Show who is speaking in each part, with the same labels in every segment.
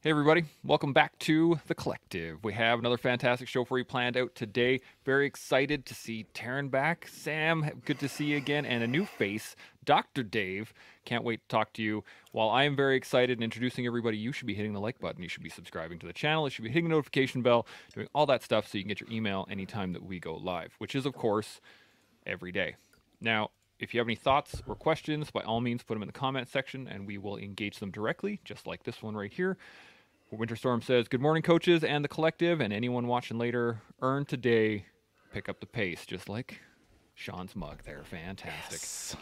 Speaker 1: Hey, everybody. Welcome back to The Collective. We have another fantastic show for you planned out today. Very excited to see Taryn back. Sam, good to see you again. And a new face, Dr. Dave. Can't wait to talk to you. While I am very excited and introducing everybody, you should be hitting the like button. You should be subscribing to the channel. You should be hitting the notification bell, doing all that stuff so you can get your email anytime that we go live, which is, of course, every day. Now, if you have any thoughts or questions, by all means, put them in the comment section and we will engage them directly, just like this one right here. Winterstorm says, Good morning, coaches and the collective, and anyone watching later. Earn today, pick up the pace, just like Shaun's mug there. Fantastic.
Speaker 2: Yes.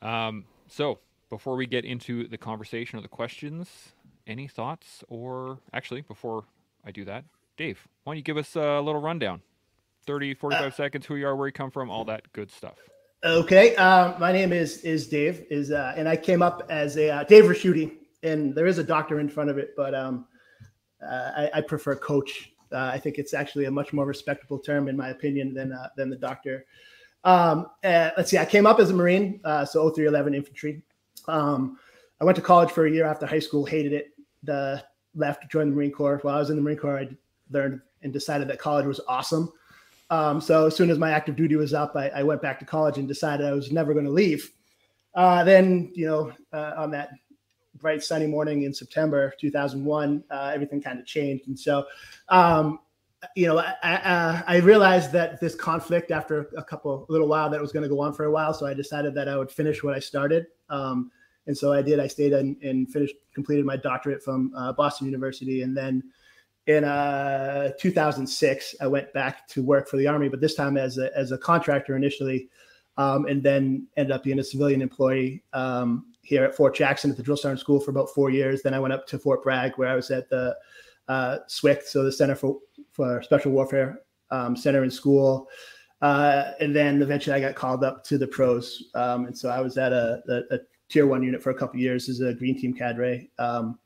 Speaker 1: Um, so, before we get into the conversation or the questions, any thoughts? Or actually, before I do that, Dave, why don't you give us a little rundown? 30, 45 seconds, who you are, where you come from, all that good stuff.
Speaker 3: Okay, um, my name is is Dave, is uh, and I came up as a uh, Dave Raschuti, and there is a doctor in front of it, but um, uh, I, I prefer coach. Uh, I think it's actually a much more respectable term, in my opinion, than uh, than the doctor. Um, uh, let's see, I came up as a Marine, uh, so 0311 infantry. Um, I went to college for a year after high school, hated it. The left, joined the Marine Corps. While I was in the Marine Corps, I learned and decided that college was awesome. Um, so as soon as my active duty was up, I, I went back to college and decided I was never going to leave. Uh, then, you know, uh, on that bright sunny morning in September 2001, uh, everything kind of changed. And so, um, you know, I, I, I, realized that this conflict after a couple, a little while, that it was going to go on for a while. So I decided that I would finish what I started. Um, and so I did. I stayed and, and finished, completed my doctorate from uh, Boston University, and then in uh, 2006, I went back to work for the Army, but this time as a, as a contractor initially, um, and then ended up being a civilian employee um, here at Fort Jackson at the Drill Sergeant School for about four years. Then I went up to Fort Bragg, where I was at the uh, so the Center for, for Special Warfare um, Center in school. Uh, and then eventually I got called up to the pros. Um, and so I was at a, a, a, tier one unit for a couple years as a green team cadre. Um,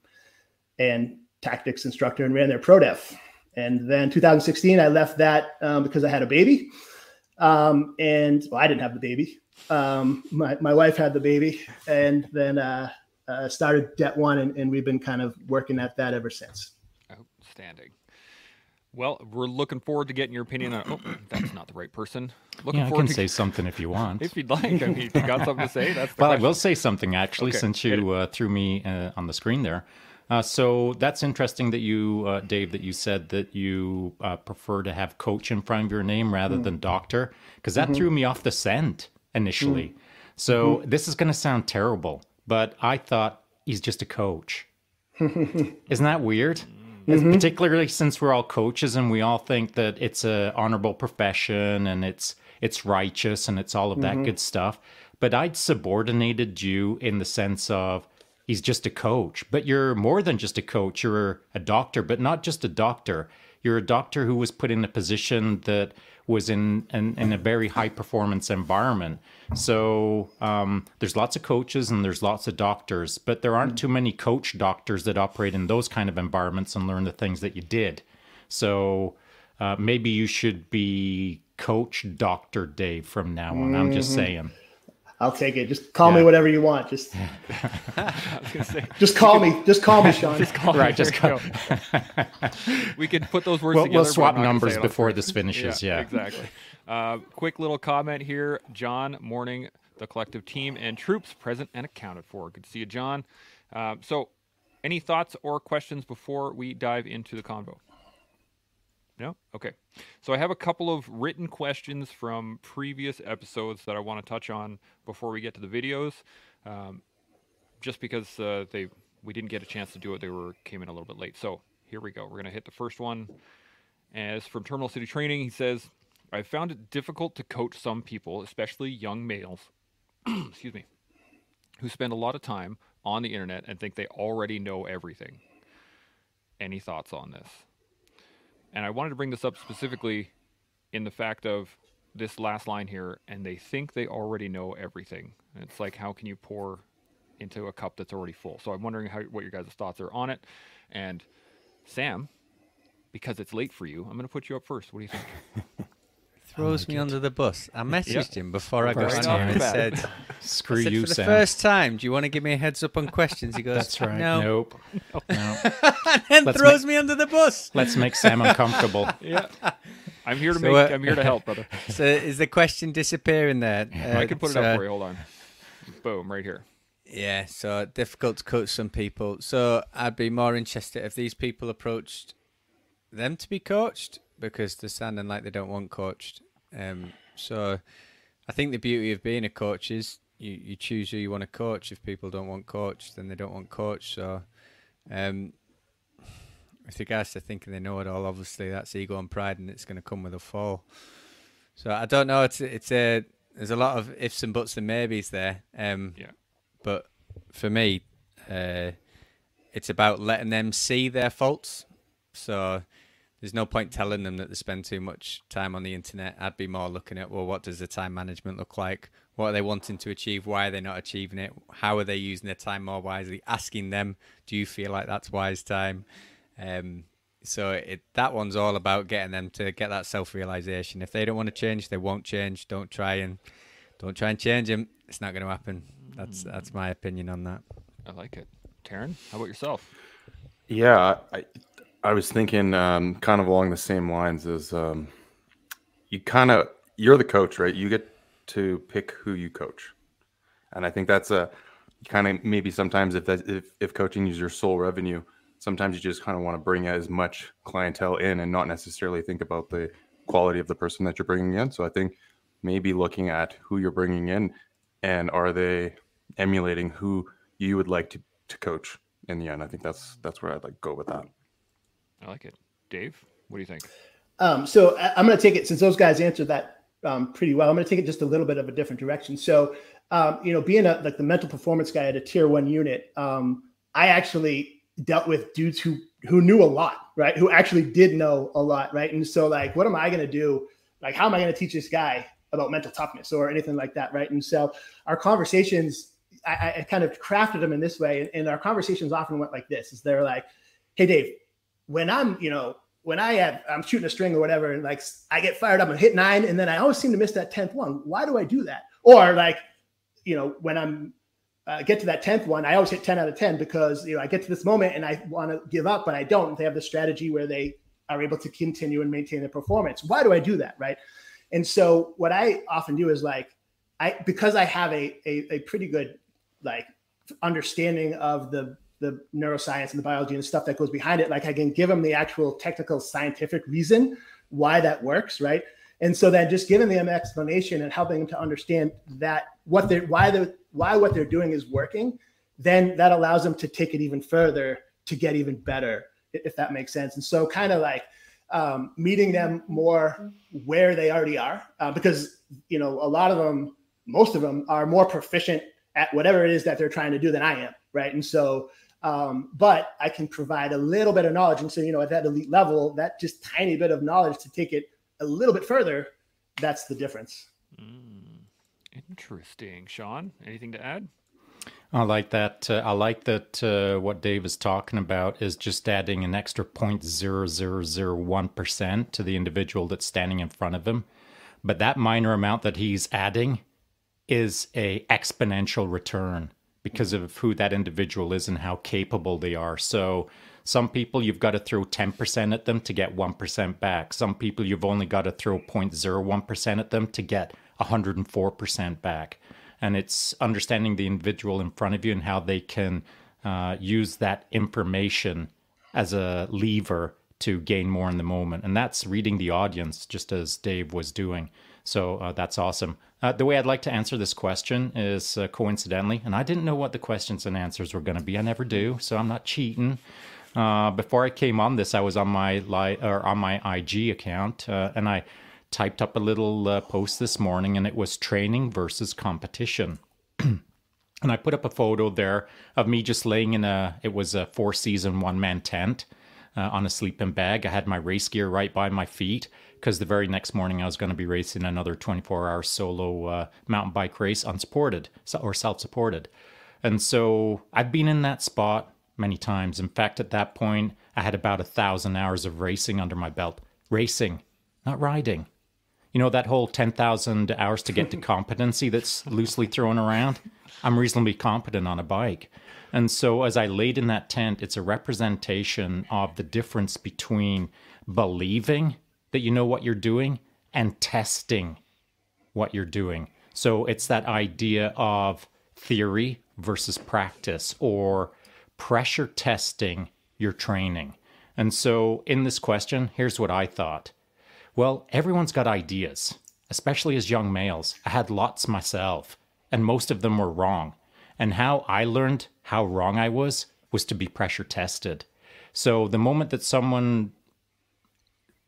Speaker 3: and tactics instructor and ran their pro def. And then 2016, I left that um, because I had a baby. Um, and well, I didn't have the baby. Um, my, my wife had the baby and then uh, uh, started Debt One, and, and we've been kind of working at that ever since.
Speaker 1: Outstanding. Well, we're looking forward to getting your opinion on. Oh, that's not the right person. Looking
Speaker 2: yeah, I
Speaker 1: forward
Speaker 2: can
Speaker 1: to
Speaker 2: say something if you want.
Speaker 1: if you'd like. I mean, if you got something to say, that's the
Speaker 2: well, I will say something actually,
Speaker 1: Okay,
Speaker 2: since you uh, threw me uh, on the screen there. Uh, so that's interesting that you, uh, Dave, that you said that you uh, prefer to have coach in front of your name rather than doctor, because that threw me off the scent initially. Mm-hmm. So mm-hmm. this is going to sound terrible, but I thought he's just a coach. Isn't that weird? Mm-hmm. As- Particularly since we're all coaches and we all think that it's a honorable profession and it's it's righteous and it's all of that good stuff. But I'd subordinated you in the sense of he's just a coach. But you're more than just a coach. You're a doctor, but not just a doctor. You're a doctor who was put in a position that was in in, in a very high performance environment. So um, there's lots of coaches and there's lots of doctors, but there aren't too many coach doctors that operate in those kind of environments and learn the things that you did. So uh, maybe you should be Coach Doctor Dave from now on. I'm just saying.
Speaker 3: I'll take it. Just call me whatever you want. Just,
Speaker 1: I was gonna say,
Speaker 3: just call me. Just call me, Shaun.
Speaker 1: just call
Speaker 2: Right,
Speaker 1: there
Speaker 2: just
Speaker 1: you go. we could put those words
Speaker 2: We'll,
Speaker 1: together.
Speaker 2: we'll swap
Speaker 1: not gonna say
Speaker 2: numbers before this finishes. Yeah.
Speaker 1: exactly. Uh, quick little comment here. John, morning, the collective team and troops present and accounted for. Good to see you, John. Um, so, any thoughts or questions before we dive into the convo? No? Okay. So, I have a couple of written questions from previous episodes that I want to touch on before we get to the videos. Um, just because uh, they we didn't get a chance to do it, they were came in a little bit late. So here we go. We're gonna hit the first one. As from Terminal City Training, he says, "I found it difficult to coach some people, especially young males, excuse me, who spend a lot of time on the internet and think they already know everything." Any thoughts on this? And I wanted to bring this up specifically in the fact of this last line here, and they think they already know everything. And it's like, how can you pour into a cup that's already full? So I'm wondering how what your guys' thoughts are on it. And Sam, because it's late for you, I'm going to put you up first. What do you think?
Speaker 4: throws me under the bus. I messaged him before I got
Speaker 2: First
Speaker 4: on here
Speaker 1: time.
Speaker 4: and said,
Speaker 2: Screw
Speaker 4: I said,
Speaker 2: you,
Speaker 4: for the
Speaker 2: Sam.
Speaker 4: first time, do you want to give me a heads up on questions? He goes,
Speaker 2: That's right.
Speaker 4: No.
Speaker 2: Nope. No.
Speaker 4: and then
Speaker 2: Let's
Speaker 4: throws me under the bus.
Speaker 2: Let's make Sam uncomfortable.
Speaker 1: Yeah. I'm here to
Speaker 4: So,
Speaker 1: make.
Speaker 4: uh,
Speaker 1: I'm here to help, brother.
Speaker 4: So is the question disappearing there?
Speaker 1: I can put it
Speaker 4: so-
Speaker 1: up for you. Hold on. Boom, right here.
Speaker 4: Yeah, so difficult to coach some people. So I'd be more interested if these people approached them to be coached because they're sounding like they don't want coached. Um, so I think the beauty of being a coach is you, you choose who you want to coach. If people don't want coached, then they don't want coached. So um, with regards to thinking they know it all, obviously that's ego and pride, and it's going to come with a fall. So I don't know. It's it's a there's a lot of ifs and buts and maybes there. Um,
Speaker 1: Yeah.
Speaker 4: but for me, uh, it's about letting them see their faults. So there's no point telling them that they spend too much time on the internet. I'd be more looking at well, what does the time management look like? What are they wanting to achieve? Why are they not achieving it? How are they using their time more wisely? Asking them, do you feel like that's wise time? Um, so it that one's all about getting them to get that self realization. If they don't want to change, they won't change. Don't try and don't try and change them. It's not going to happen. That's that's my opinion on that.
Speaker 1: I like it. Taryn, how about yourself?
Speaker 5: Yeah, I I was thinking um, kind of along the same lines as um, you kind of you're the coach, right? You get to pick who you coach, and I think that's a kind of maybe sometimes if that, if if coaching is your sole revenue, sometimes you just kind of want to bring as much clientele in and not necessarily think about the quality of the person that you're bringing in. So I think maybe looking at who you're bringing in and are they emulating who you would like to, to coach in the end. I think that's that's where I'd like go with that.
Speaker 1: I like it. Dave, what do you think?
Speaker 3: Um, so I'm going to take it since those guys answered that um, pretty well. I'm going to take it just a little bit of a different direction. So, um, you know, being a, like the mental performance guy at a tier one unit, um, I actually dealt with dudes who who knew a lot, right? Who actually did know a lot, right? And so, like, what am I going to do? Like, how am I going to teach this guy about mental toughness or anything like that, right? And so, our conversations, I, I kind of crafted them in this way, and, and our conversations often went like this: is they're like, "Hey, Dave, when I'm, you know, when I have, I'm shooting a string or whatever, and like I get fired up and hit nine, and then I always seem to miss that tenth one. Why do I do that? Or like, you know, when I'm uh, get to that tenth one, I always hit ten out of ten because you know I get to this moment and I want to give up, but I don't. They have the strategy where they are able to continue and maintain their performance. Why do I do that, right? And so what I often do is like, I because I have a a, a pretty good like understanding of the the neuroscience and the biology and stuff that goes behind it. Like I can give them the actual technical scientific reason why that works, right? And so then just giving them an explanation and helping them to understand that what they're why they're why what they're doing is working, then that allows them to take it even further to get even better, if that makes sense. And so kind of like um, meeting them more where they already are, uh, because you know a lot of them, most of them are more proficient at whatever it is that they're trying to do than I am, right? And so um, but I can provide a little bit of knowledge. And so, you know, at that elite level, that just tiny bit of knowledge to take it a little bit further, that's the difference.
Speaker 1: Interesting. Shaun, anything to add?
Speaker 2: I like that. Uh, I like that. Uh, what Dave is talking about is just adding an extra 0.0001 percent to the individual that's standing in front of him, but that minor amount that he's adding is a exponential return because of who that individual is and how capable they are. So some people you've got to throw 10% at them to get 1% back. Some people you've only got to throw 0.01% at them to get 104% back. And it's understanding the individual in front of you and how they can uh, use that information as a lever to gain more in the moment. And that's reading the audience, just as Dave was doing. So uh, that's awesome. Uh, the way I'd like to answer this question is uh, coincidentally, and I didn't know what the questions and answers were going to be. I never do, so I'm not cheating. Uh, before I came on this, I was on my li- or on my IG account, uh, and I typed up a little uh, post this morning, and it was training versus competition. and I put up a photo there of me just laying in a. It was a four season one man tent uh, on a sleeping bag. I had my race gear right by my feet because the very next morning I was going to be racing another 24 hour solo uh, mountain bike race unsupported or self supported. And so I've been in that spot many times. In fact, at that point, I had about a thousand hours of racing under my belt. Racing, not riding. You know that whole 10,000 hours to get to competency that's loosely thrown around? I'm reasonably competent on a bike. And so as I laid in that tent, it's a representation of the difference between believing that you know what you're doing and testing what you're doing. So it's that idea of theory versus practice or pressure testing your training. And so in this question, here's what I thought. Well, everyone's got ideas, especially as young males. I had lots myself, and most of them were wrong. And how I learned how wrong I was was to be pressure tested. So the moment that someone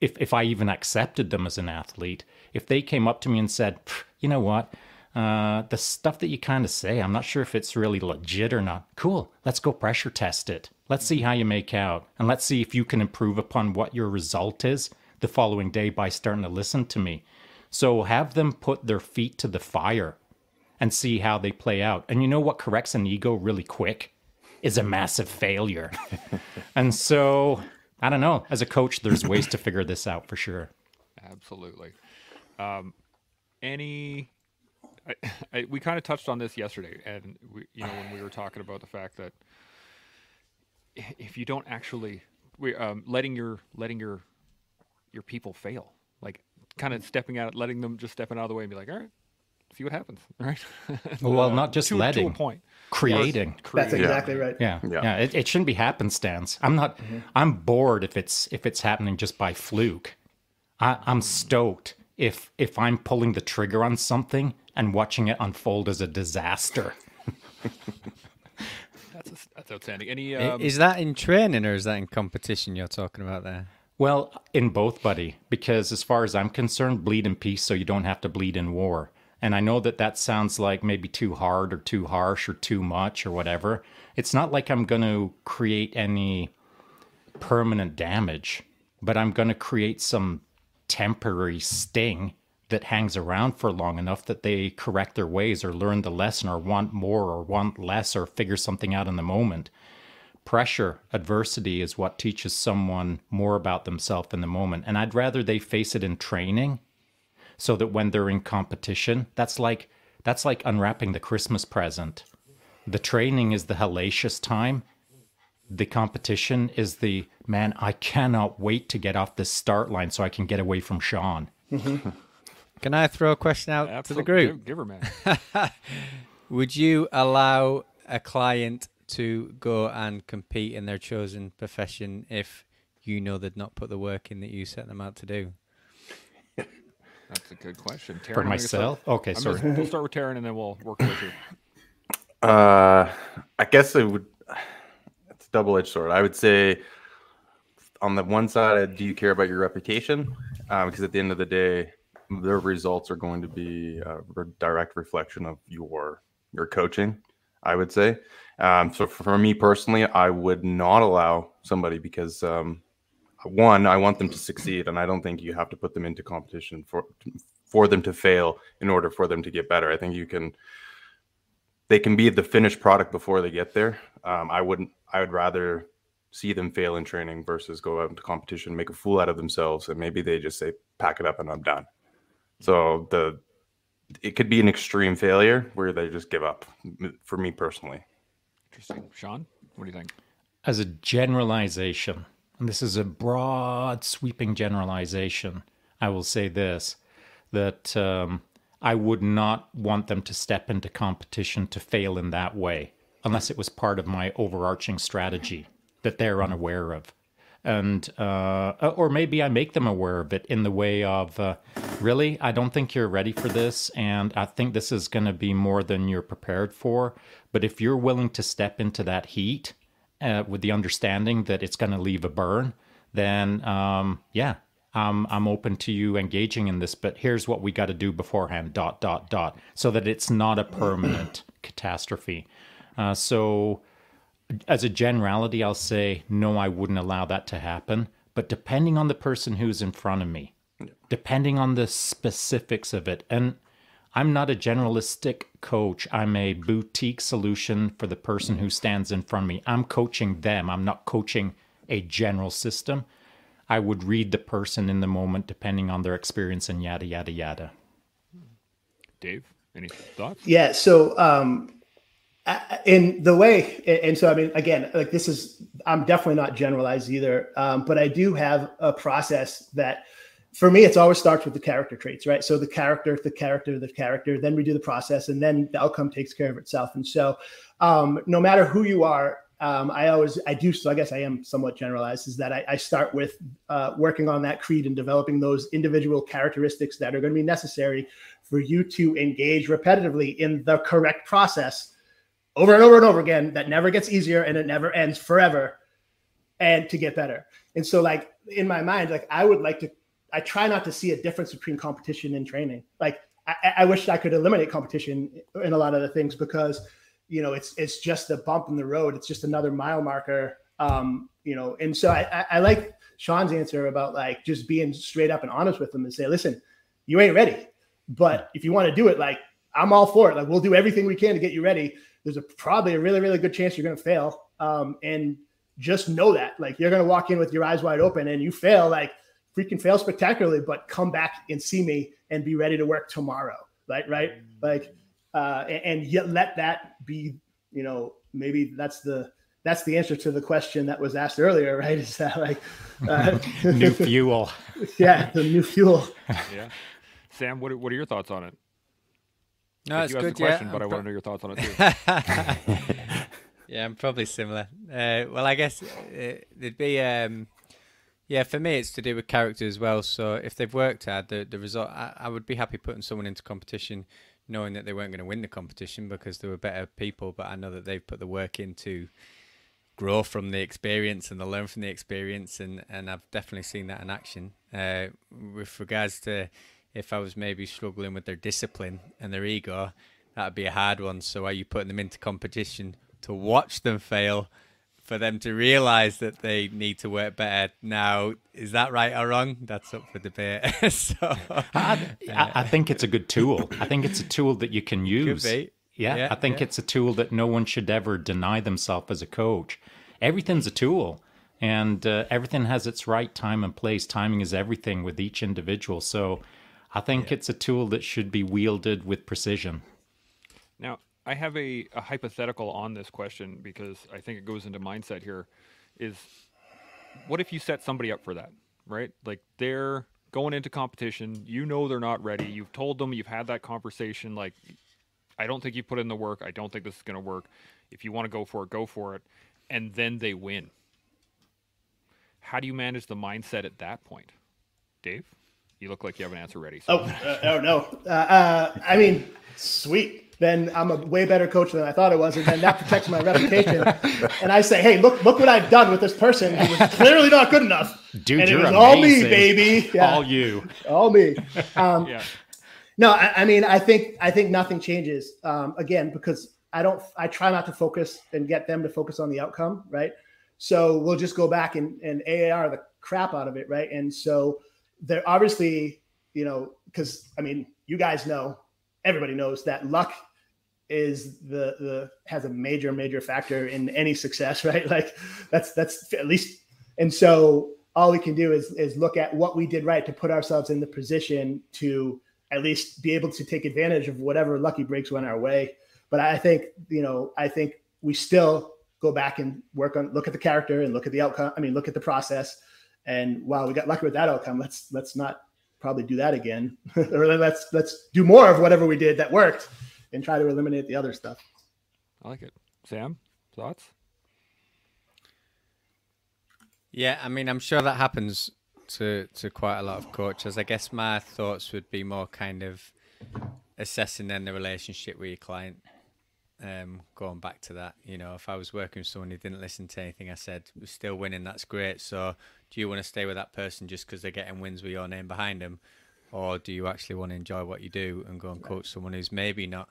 Speaker 2: if if I even accepted them as an athlete, if they came up to me and said, "You know what? Uh, the stuff that you kind of say, I'm not sure if it's really legit or not. Cool. Let's go pressure test it. Let's see how you make out. And let's see if you can improve upon what your result is the following day by starting to listen to me. So have them put their feet to the fire and see how they play out. And you know what corrects an ego really quick? Is a massive failure. and so, I don't know. As a coach, there's ways to figure this out for sure.
Speaker 1: Absolutely. Um, any I, I, we kind of touched on this yesterday, and we, you know, when we were talking about the fact that if you don't actually, we um, letting your letting your your people fail, like kind of stepping out, letting them just stepping out of the way and be like, all right, see what happens, right?
Speaker 2: well, not just
Speaker 1: to,
Speaker 2: letting,
Speaker 1: to a point,
Speaker 2: creating.
Speaker 3: That's
Speaker 1: creating.
Speaker 3: exactly right.
Speaker 2: Yeah,
Speaker 5: Yeah.
Speaker 2: yeah. It, it shouldn't be happenstance. I'm not. I'm bored if it's if it's happening just by fluke. I, I'm stoked if if I'm pulling the trigger on something and watching it unfold as a disaster.
Speaker 1: That's that's outstanding. Any um,
Speaker 4: is that in training or is that in competition you're talking about there?
Speaker 2: Well, in both, buddy, because as far as I'm concerned, bleed in peace so you don't have to bleed in war. And I know that that sounds like maybe too hard or too harsh or too much or whatever. It's not like I'm going to create any permanent damage, but I'm going to create some temporary sting that hangs around for long enough that they correct their ways or learn the lesson or want more or want less or figure something out in the moment pressure, adversity is what teaches someone more about themselves in the moment. And I'd rather they face it in training so that when they're in competition, that's like that's like unwrapping the Christmas present. The training is the hellacious time. The competition is the man, I cannot wait to get off this start line so I can get away from Shaun.
Speaker 4: Can I throw a question out to the group?
Speaker 1: Give, give her man.
Speaker 4: Would you allow a client to go and compete in their chosen profession if you know they'd not put the work in that you set them out to do?
Speaker 1: That's a good question. Taryn,
Speaker 2: For
Speaker 1: I'm start-
Speaker 2: myself? Okay,
Speaker 1: I'm
Speaker 2: sorry.
Speaker 1: gonna- we'll start with Taryn and then we'll work with you.
Speaker 5: Uh, I guess it would. It's a double-edged sword. I would say, on the one side, do you care about your reputation? Um, because at the end of the day, their results are going to be a re- direct reflection of your your coaching. I would say. Um, so for me personally, I would not allow somebody because um, one, I want them to succeed, and I don't think you have to put them into competition for for them to fail in order for them to get better. I think you can they can be the finished product before they get there. Um, I wouldn't. I would rather see them fail in training versus go out into competition, make a fool out of themselves, and maybe they just say, "Pack it up and I'm done." So the it could be an extreme failure where they just give up. For me personally,
Speaker 1: Interesting. Shaun, what do you think?
Speaker 2: as a generalization, and this is a broad, sweeping generalization, I will say this that um, I would not want them to step into competition to fail in that way, unless it was part of my overarching strategy that they're unaware of. And, uh, or maybe I make them aware of it in the way of, uh, really, I don't think you're ready for this. And I think this is going to be more than you're prepared for. But if you're willing to step into that heat, uh, with the understanding that it's going to leave a burn, then um, yeah, um, I'm open to you engaging in this. But here's what we got to do beforehand: dot dot dot, so that it's not a permanent catastrophe. Uh, so, as a generality, I'll say no, I wouldn't allow that to happen. But depending on the person who's in front of me, depending on the specifics of it, and I'm not a generalistic coach. I'm a boutique solution for the person who stands in front of me. I'm coaching them. I'm not coaching a general system. I would read the person in the moment depending on their experience and yada yada yada.
Speaker 1: Dave, any thoughts?
Speaker 3: Yeah. So, um, in the way, and so I mean, again, like this is, I'm definitely not generalized either, um, but I do have a process that, for me, it's always starts with the character traits, right? So the character, the character, the character, then we do the process, and then the outcome takes care of itself. And so, um, no matter who you are, um, I always I do so I guess I am somewhat generalized is that I, I start with uh, working on that creed and developing those individual characteristics that are going to be necessary for you to engage repetitively in the correct process over and over and over again that never gets easier and it never ends forever and to get better and so like in my mind like I would like to I try not to see a difference between competition and training like I, I wish I could eliminate competition in a lot of the things because you know, it's it's just a bump in the road. It's just another mile marker. Um, you know, and so I, I, I like Shaun's answer about like just being straight up and honest with them and say, listen, you ain't ready. But if you want to do it, like I'm all for it. Like we'll do everything we can to get you ready. There's a probably a really, really good chance you're gonna fail. Um, and just know that. Like you're gonna walk in with your eyes wide open and you fail, like freaking fail spectacularly, but come back and see me and be ready to work tomorrow. Right, right? Like uh, and, and yet let that be, you know, maybe that's the that's the answer to the question that was asked earlier, right? Is that like
Speaker 2: uh, new fuel?
Speaker 3: yeah, the new fuel.
Speaker 1: yeah, Sam, what what are your thoughts on it?
Speaker 4: No, it's
Speaker 1: you
Speaker 4: good.
Speaker 1: question,
Speaker 4: yeah,
Speaker 1: but I'm i want to know your thoughts on it too.
Speaker 4: yeah, I'm probably similar. Uh, well, I guess uh, it'd be. Um, yeah, for me, it's to do with character as well. So if they've worked hard, the the result, I, I would be happy putting someone into competition knowing that they weren't going to win the competition because there were better people. But I know that they've put the work in to grow from the experience and to learn from the experience, and and I've definitely seen that in action. Uh, with regards to if I was maybe struggling with their discipline and their ego, that'd be a hard one. So are you putting them into competition to watch them fail? For them to realize that they need to work better. Now, is that right or wrong? That's up for debate. so,
Speaker 2: I, I, think it's a good tool. I think it's a tool that you can use. Yeah, yeah, I think yeah. it's a tool that no one should ever deny themselves as a coach. Everything's a tool, and uh, everything has its right time and place. Timing is everything with each individual. So, I think yeah. it's a tool that should be wielded with precision.
Speaker 1: Now, I have a, a hypothetical on this question because I think it goes into mindset here. Is what if you set somebody up for that, right? Like they're going into competition, you know they're not ready. You've told them, you've had that conversation. Like, I don't think you put in the work. I don't think this is going to work. If you want to go for it, go for it. And then they win. How do you manage the mindset at that point, Dave? You look like you have an answer ready.
Speaker 3: So. Oh, uh, oh no. Uh, uh, I mean, sweet then I'm a way better coach than I thought I was, and then that protects my reputation. And I say, hey, look, look what I've done with this person who was clearly not good enough.
Speaker 2: Dude,
Speaker 3: and
Speaker 2: it was
Speaker 3: amazing.
Speaker 2: all
Speaker 3: me, baby.
Speaker 2: Yeah. All you.
Speaker 3: All me. Um, yeah. No, I, I, mean, I think I think nothing changes. Um, again, because I don't, I try not to focus and get them to focus on the outcome, right? So we'll just go back and, and AAR the crap out of it, right? And so they're obviously, you know, because I mean, you guys know everybody knows that luck is the the has a major major factor in any success right? Like that's that's at least and so all we can do is is look at what we did right to put ourselves in the position to at least be able to take advantage of whatever lucky breaks went our way. But i think you know i think we still go back and work on look at the character and look at the outcome i mean look at the process. And while we got lucky with that outcome let's let's not probably do that again. Or let's let's do more of whatever we did that worked and try to eliminate the other stuff.
Speaker 1: I like it. Sam, thoughts?
Speaker 4: Yeah, I mean, I'm sure that happens to to quite a lot of coaches. I guess my thoughts would be more kind of assessing then the relationship with your client. Um, going back to that, you know, if I was working with someone who didn't listen to anything I said, was still winning, that's great. So, do you want to stay with that person just because they're getting wins with your name behind them, or do you actually want to enjoy what you do and go and coach someone who's maybe not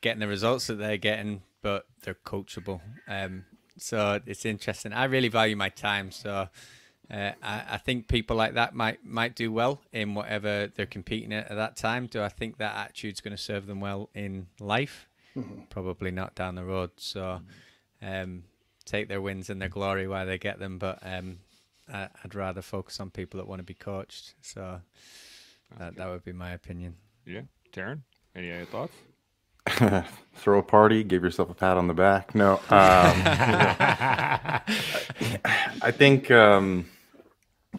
Speaker 4: getting the results that they're getting, but they're coachable. Um, so it's interesting. I really value my time, so uh, I, I, think people like that might might do well in whatever they're competing at at that time. Do I think that attitude's going to serve them well in life? Mm-hmm. Probably not down the road. So um, take their wins and their glory while they get them, but um, I, would rather focus on people that want to be coached. So that, that would be my opinion.
Speaker 1: Yeah, Taryn, any other thoughts?
Speaker 5: Throw a party, give yourself a pat on the back. No, um, I think um,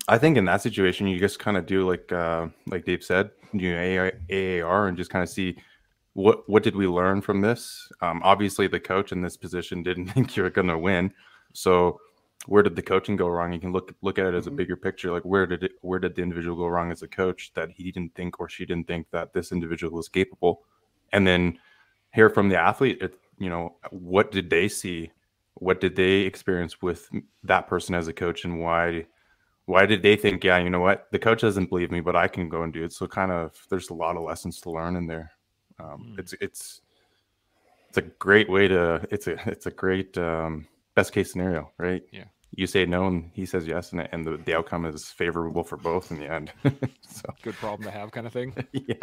Speaker 5: I think in that situation you just kind of do like uh, like Dave said, you know, AAR and just kind of see what what did we learn from this. Um, obviously, the coach in this position didn't think you were going to win, so where did the coaching go wrong? You can look look at it as a mm-hmm. bigger picture. Like where did it where did the individual go wrong as a coach that he didn't think or she didn't think that this individual was capable, and then hear from the athlete. It, you know, what did they see? What did they experience with that person as a coach, and why? Why did they think, yeah, you know what, the coach doesn't believe me, but I can go and do it? So kind of, there's a lot of lessons to learn in there. Um, mm. It's it's it's a great way to it's a it's a great um, best case scenario, right?
Speaker 1: Yeah.
Speaker 5: You say no, and he says yes, and, and the, the outcome is favorable for both in the end.
Speaker 1: so good problem to have, kind of thing.
Speaker 5: yeah.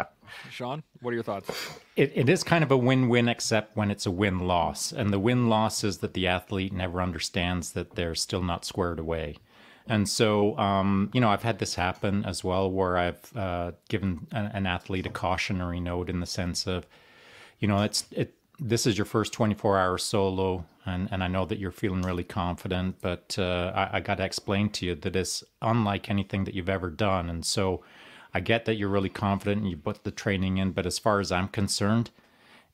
Speaker 1: Shaun, what are your thoughts?
Speaker 2: It, it is kind of a win-win, except when it's a win-loss, and the win-loss is that the athlete never understands that they're still not squared away. And so, um, you know, I've had this happen as well, where I've uh, given an, an, athlete a cautionary note in the sense of, you know, it's it. This is your first 24 hour solo, and, and I know that you're feeling really confident, but uh, I, I got to explain to you that it's unlike anything that you've ever done. And so, I get that you're really confident and you put the training in, but as far as I'm concerned,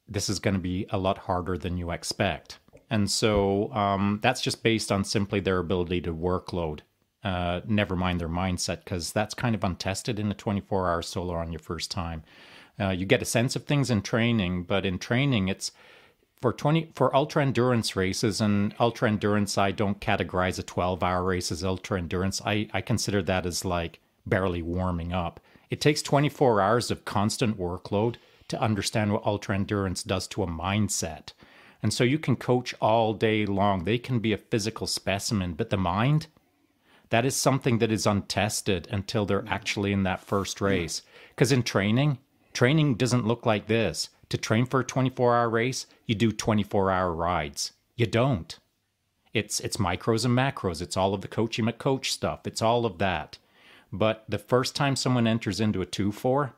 Speaker 2: this is going to be a lot harder than you expect. And so um, that's just based on simply their ability to workload uh, never mind their mindset, because that's kind of untested in a 24 hour solo on your first time. Uh, you get a sense of things in training, but in training, it's for 20 for ultra endurance races and ultra endurance. I don't categorize a 12 hour race as ultra endurance. I, I consider that as like barely warming up. It takes 24 hours of constant workload to understand what ultra endurance does to a mindset. And so you can coach all day long. They can be a physical specimen, but the mind, that is something that is untested until they're actually in that first race. Because in training, training doesn't look like this. To train for a 24 hour race, you do 24 hour rides. You don't. It's it's micros and macros. It's all of the coachy McCoach stuff. It's all of that. But the first time someone enters into a 2 4,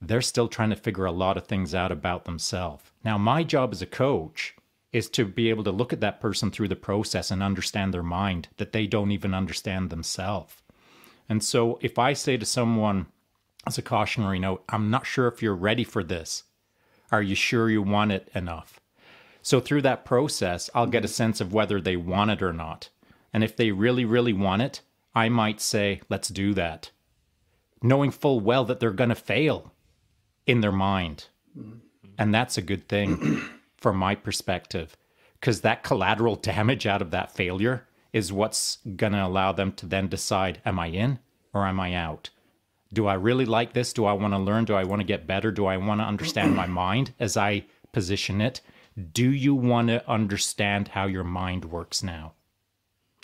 Speaker 2: they're still trying to figure a lot of things out about themselves. Now, my job as a coach is to be able to look at that person through the process and understand their mind that they don't even understand themselves. And so if I say to someone as a cautionary note, I'm not sure if you're ready for this. Are you sure you want it enough? So through that process, I'll get a sense of whether they want it or not. And if they really, really want it, I might say, let's do that. Knowing full well that they're going to fail in their mind. And that's a good thing. from my perspective, because that collateral damage out of that failure is what's going to allow them to then decide am I in or am I out? Do I really like this? Do I want to learn? Do I want to get better? Do I want to understand my mind as I position it? Do you want to understand how your mind works now?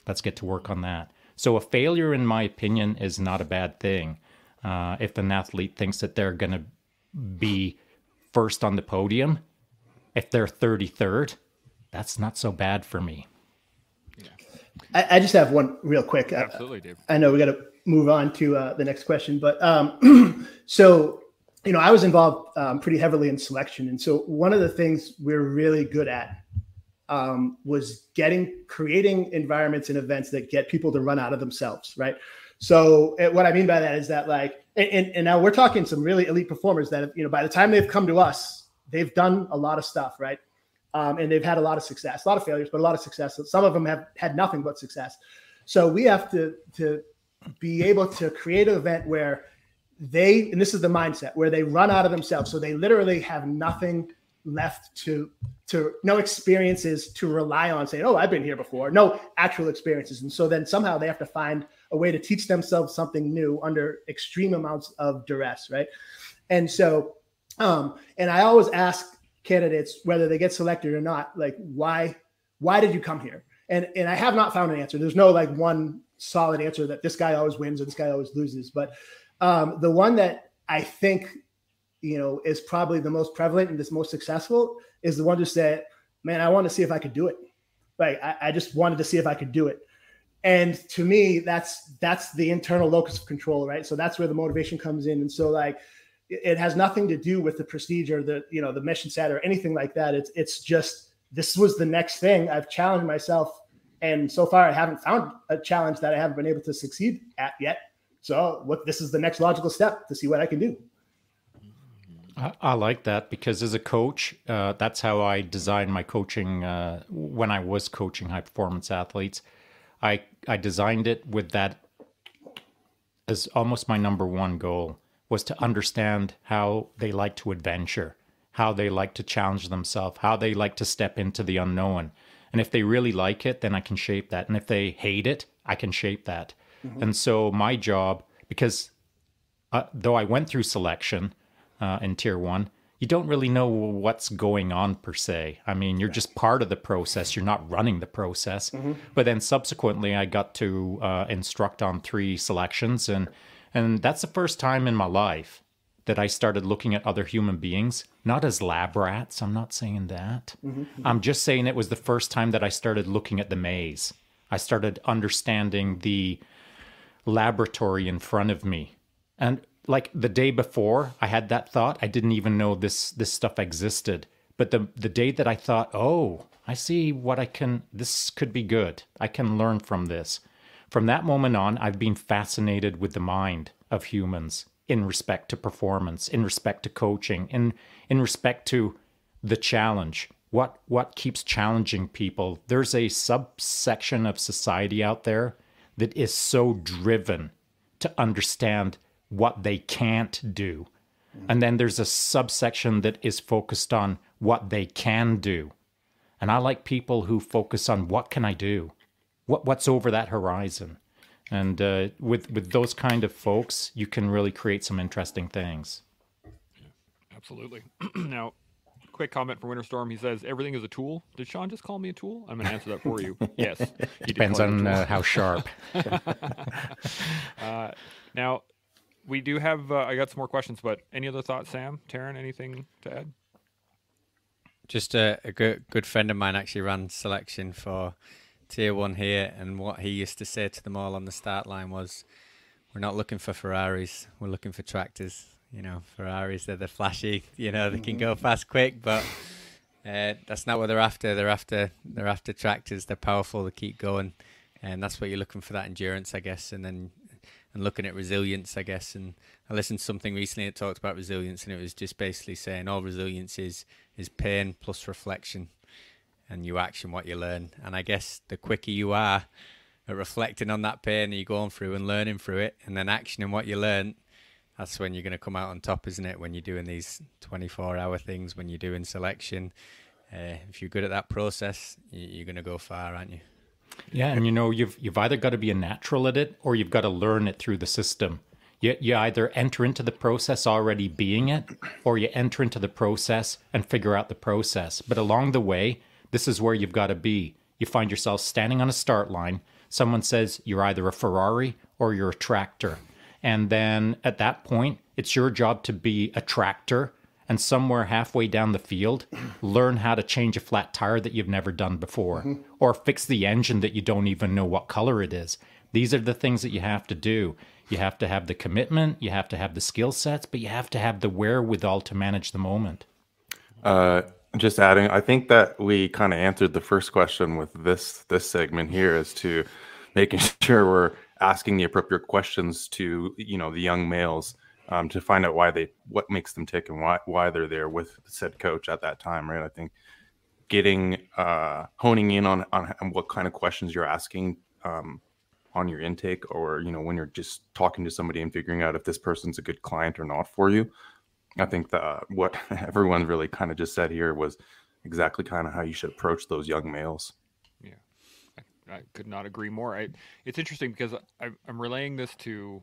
Speaker 2: Let's get to work on that. So, a failure, in my opinion, is not a bad thing. Uh, if an athlete thinks that they're going to be first on the podium, if they're 33rd, that's not so bad for me.
Speaker 3: Yeah. I, I just have one real quick.
Speaker 1: Absolutely, Dave.
Speaker 3: I, I know we got to move on to uh, the next question, but um, so you know, I was involved um, pretty heavily in selection, and so one of the things we're really good at um, was getting creating environments and events that get people to run out of themselves, right? So what I mean by that is that like, and, and now we're talking some really elite performers that you know by the time they've come to us, they've done a lot of stuff, right? Um, and they've had a lot of success, a lot of failures, but a lot of success. Some of them have had nothing but success. So we have to to be able to create an event where they, and this is the mindset, where they run out of themselves. So they literally have nothing left to to no experiences to rely on saying oh i've been here before no actual experiences and so then somehow they have to find a way to teach themselves something new under extreme amounts of duress right and so um, and I always ask candidates whether they get selected or not, like why why did you come here? And and I have not found an answer. There's no like one solid answer that this guy always wins or this guy always loses. But um, the one that I think you know is probably the most prevalent and the most successful is the one who said, "Man, I want to see if I could do it. Like I, I just wanted to see if I could do it." and to me that's that's the internal locus of control right so that's where the motivation comes in and so like it has nothing to do with the or the you know the mission set or anything like that it's it's just this was the next thing i've challenged myself and so far i haven't found a challenge that i haven't been able to succeed at yet so what this is the next logical step to see what i can do
Speaker 2: I, I like that because as a coach, uh, that's how I designed my coaching uh, when I was coaching high performance athletes. I I designed it with that as almost my number one goal was to understand how they like to adventure, how they like to challenge themselves, how they like to step into the unknown. And if they really like it, then I can shape that. And if they hate it, I can shape that. Mm-hmm. And so my job, because uh, though I went through selection uh, in tier one, you don't really know what's going on per se. I mean, you're just part of the process. You're not running the process. Mm-hmm. But then subsequently, I got to uh, instruct on three selections, and and that's the first time in my life that I started looking at other human beings not as lab rats. I'm not saying that. Mm-hmm. I'm just saying it was the first time that I started looking at the maze. I started understanding the laboratory in front of me. And like the day before I had that thought, I didn't even know this this stuff existed. But the the day that I thought, "Oh, I see what I can this could be good. I can learn from this." From that moment on, I've been fascinated with the mind of humans in respect to performance, in respect to coaching, in in respect to the challenge. What what keeps challenging people? There's a subsection of society out there that is so driven to understand what they can't do. And then there's a subsection that is focused on what they can do. And I like people who focus on what can I do? What what's over that horizon? And uh, with with those kind of folks, you can really create some interesting things.
Speaker 1: Absolutely. now, quick comment from Winterstorm. He says everything is a tool. Did Shaun just call me a tool? I'm going to answer that for you. yes.
Speaker 2: Depends on uh, how sharp.
Speaker 1: uh, now, we do have. Uh, I got some more questions, but any other thoughts, Sam, Taryn? Anything to add?
Speaker 4: Just a, a good good friend of mine actually ran selection for tier one here, and what he used to say to them all on the start line was, "We're not looking for Ferraris. We're looking for tractors. You know, Ferraris they're the flashy. You know, they can go mm-hmm. fast, quick, but." Uh, that's not what they're after. They're after they're after tractors. They're powerful. They keep going, and that's what you're looking for. That endurance, I guess. And then and looking at resilience, I guess. And I listened to something recently that talked about resilience, and it was just basically saying all resilience is is pain plus reflection, and you action what you learn. And I guess the quicker you are at reflecting on that pain you're going through and learning through it, and then actioning what you learn, that's when you're going to come out on top, isn't it? When you're doing these 24 hour things, when you're doing selection. Uh, if you're good at that process, you're going to go far, aren't you?
Speaker 2: Yeah, and you know, you've you've either got to be a natural at it or you've got to learn it through the system. You, you either enter into the process already being it, or you enter into the process and figure out the process. But along the way, this is where you've got to be. You find yourself standing on a start line. Someone says you're either a Ferrari or you're a tractor. And then at that point, it's your job to be a tractor and somewhere halfway down the field, learn how to change a flat tire that you've never done before, mm-hmm. or fix the engine that you don't even know what color it is. These are the things that you have to do. You have to have the commitment, you have to have the skill sets, but you have to have the wherewithal to manage the moment.
Speaker 5: Uh, just adding, I think that we kind of answered the first question with this this segment here as to making sure we're asking the appropriate questions to you know the young males um, to find out why they what makes them tick and why why they're there with said coach at that time, right? I think getting uh, honing in on, on what kind of questions you're asking um, on your intake, or you know when you're just talking to somebody and figuring out if this person's a good client or not for you. I think that what everyone really kind of just said here was exactly kind of how you should approach those young males.
Speaker 1: Yeah, I, I could not agree more. I, it's interesting because I, I'm relaying this to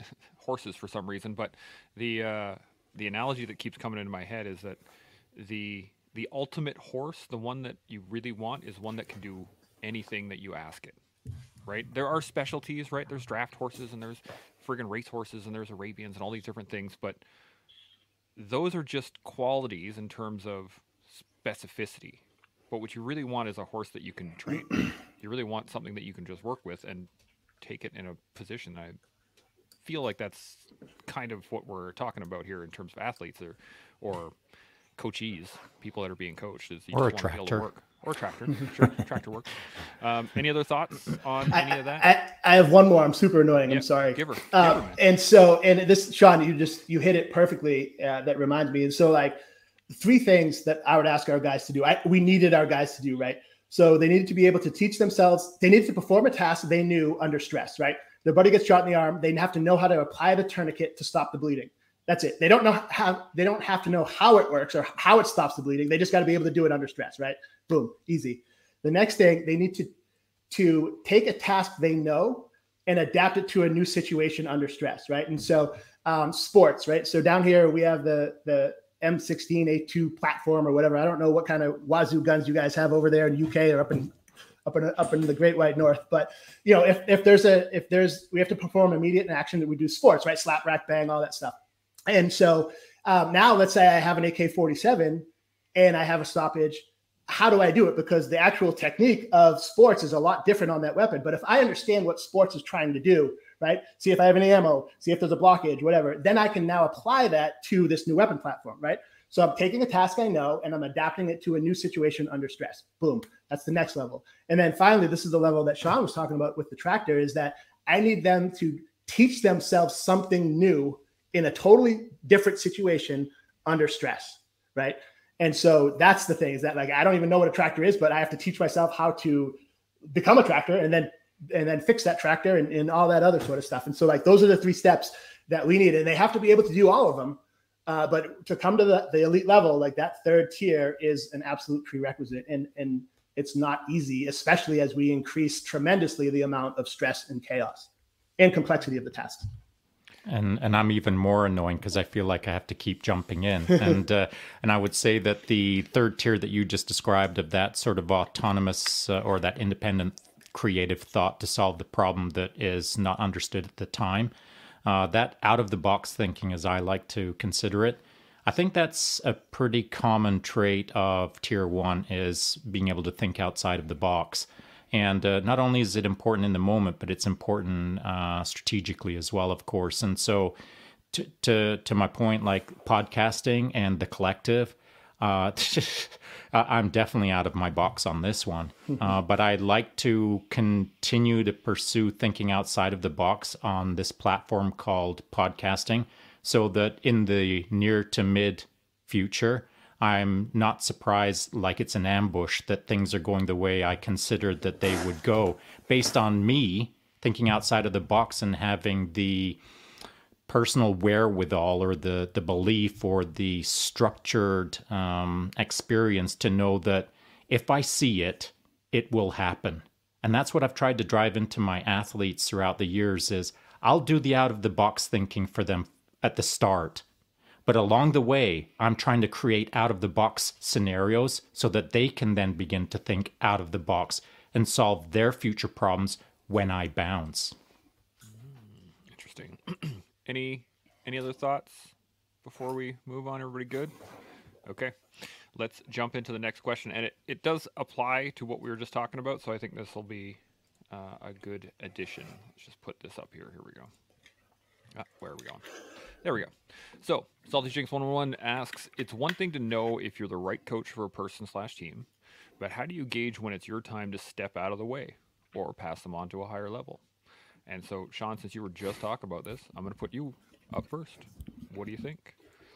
Speaker 1: horses for some reason, but the uh, the analogy that keeps coming into my head is that the the ultimate horse, the one that you really want, is one that can do anything that you ask it. Right? There are specialties, right? There's draft horses and there's friggin' race horses and there's Arabians and all these different things, but those are just qualities in terms of specificity. But what you really want is a horse that you can train. You really want something that you can just work with and take it in a position. I feel like that's kind of what we're talking about here in terms of athletes or or coachees, people that are being coached. Is you
Speaker 2: Or
Speaker 1: just
Speaker 2: a
Speaker 1: wanna be able to
Speaker 2: tractor.
Speaker 1: Work. Or tractor, sure, tractor works. Um, any other thoughts on any
Speaker 3: I,
Speaker 1: of that?
Speaker 3: I, I have one more. I'm super annoying.
Speaker 1: Yeah,
Speaker 3: I'm sorry.
Speaker 1: give her- give
Speaker 3: Uh,
Speaker 1: her, man.
Speaker 3: and so, and this, Shaun, you just you hit it perfectly. Uh, that reminds me. And so, like, three things that I would ask our guys to do. I, we needed our guys to do right. So they needed to be able to teach themselves. They needed to perform a task they knew under stress. Right. Their buddy gets shot in the arm. They have to know how to apply the tourniquet to stop the bleeding. That's it. They don't know how. They don't have to know how it works or how it stops the bleeding. They just got to be able to do it under stress. Right. Boom. Easy. The next thing they need to to take a task they know and adapt it to a new situation under stress, right? And so um, sports, right? So down here we have the the M16A2 platform or whatever. I don't know what kind of wazoo guns you guys have over there in UK or up in up in up in the Great White North. But you know, if if there's a if there's we have to perform immediate action that we do sports, right? Slap, rack, bang, all that stuff. And so um, now let's say I have an AK-47 and I have a stoppage how do I do it? Because the actual technique of sports is a lot different on that weapon. But if I understand what sports is trying to do, right? See if I have any ammo, see if there's a blockage, whatever, then I can now apply that to this new weapon platform, right? So I'm taking a task I know and I'm adapting it to a new situation under stress. Boom. That's the next level. And then finally, this is the level that Shaun was talking about with the tractor is that I need them to teach themselves something new in a totally different situation under stress, right? And so that's the thing is that like I don't even know what a tractor is, but I have to teach myself how to become a tractor and then and then fix that tractor and, and all that other sort of stuff. And so like those are the three steps that we need, and they have to be able to do all of them. Uh, but to come to the, the elite level, like that third tier is an absolute prerequisite, and and it's not easy, especially as we increase tremendously the amount of stress and chaos and complexity of the task.
Speaker 2: And and I'm even more annoying because I feel like I have to keep jumping in, and uh, and I would say that the third tier that you just described of that sort of autonomous uh, or that independent creative thought to solve the problem that is not understood at the time, uh, that out of the box thinking, as I like to consider it. I think that's a pretty common trait of tier one is being able to think outside of the box. And uh, not only is it important in the moment, but it's important uh, strategically as well, of course. And so, to to to my point, like podcasting and the collective, uh, I'm definitely out of my box on this one. Uh, but I'd like to continue to pursue thinking outside of the box on this platform called podcasting, so that in the near to mid future, I'm not surprised, like it's an ambush, that things are going the way I considered that they would go, based on me thinking outside of the box and having the personal wherewithal or the the belief or the structured um, experience to know that if I see it, it will happen. And that's what I've tried to drive into my athletes throughout the years is I'll do the out of the box thinking for them at the start. But along the way, I'm trying to create out of the box scenarios so that they can then begin to think out of the box and solve their future problems when I bounce.
Speaker 1: Interesting. any any other thoughts before we move on? Everybody good? Okay. Let's jump into the next question, and it, it does apply to what we were just talking about. So I think this will be uh, a good addition. Let's just put this up here. Here we go. Ah, where are we going? There we go. So, Salty Jinx 101 asks It's one thing to know if you're the right coach for a person slash team, but how do you gauge when it's your time to step out of the way or pass them on to a higher level? And so, Shaun, since you were just talking about this, I'm going to put you up first. What do you think?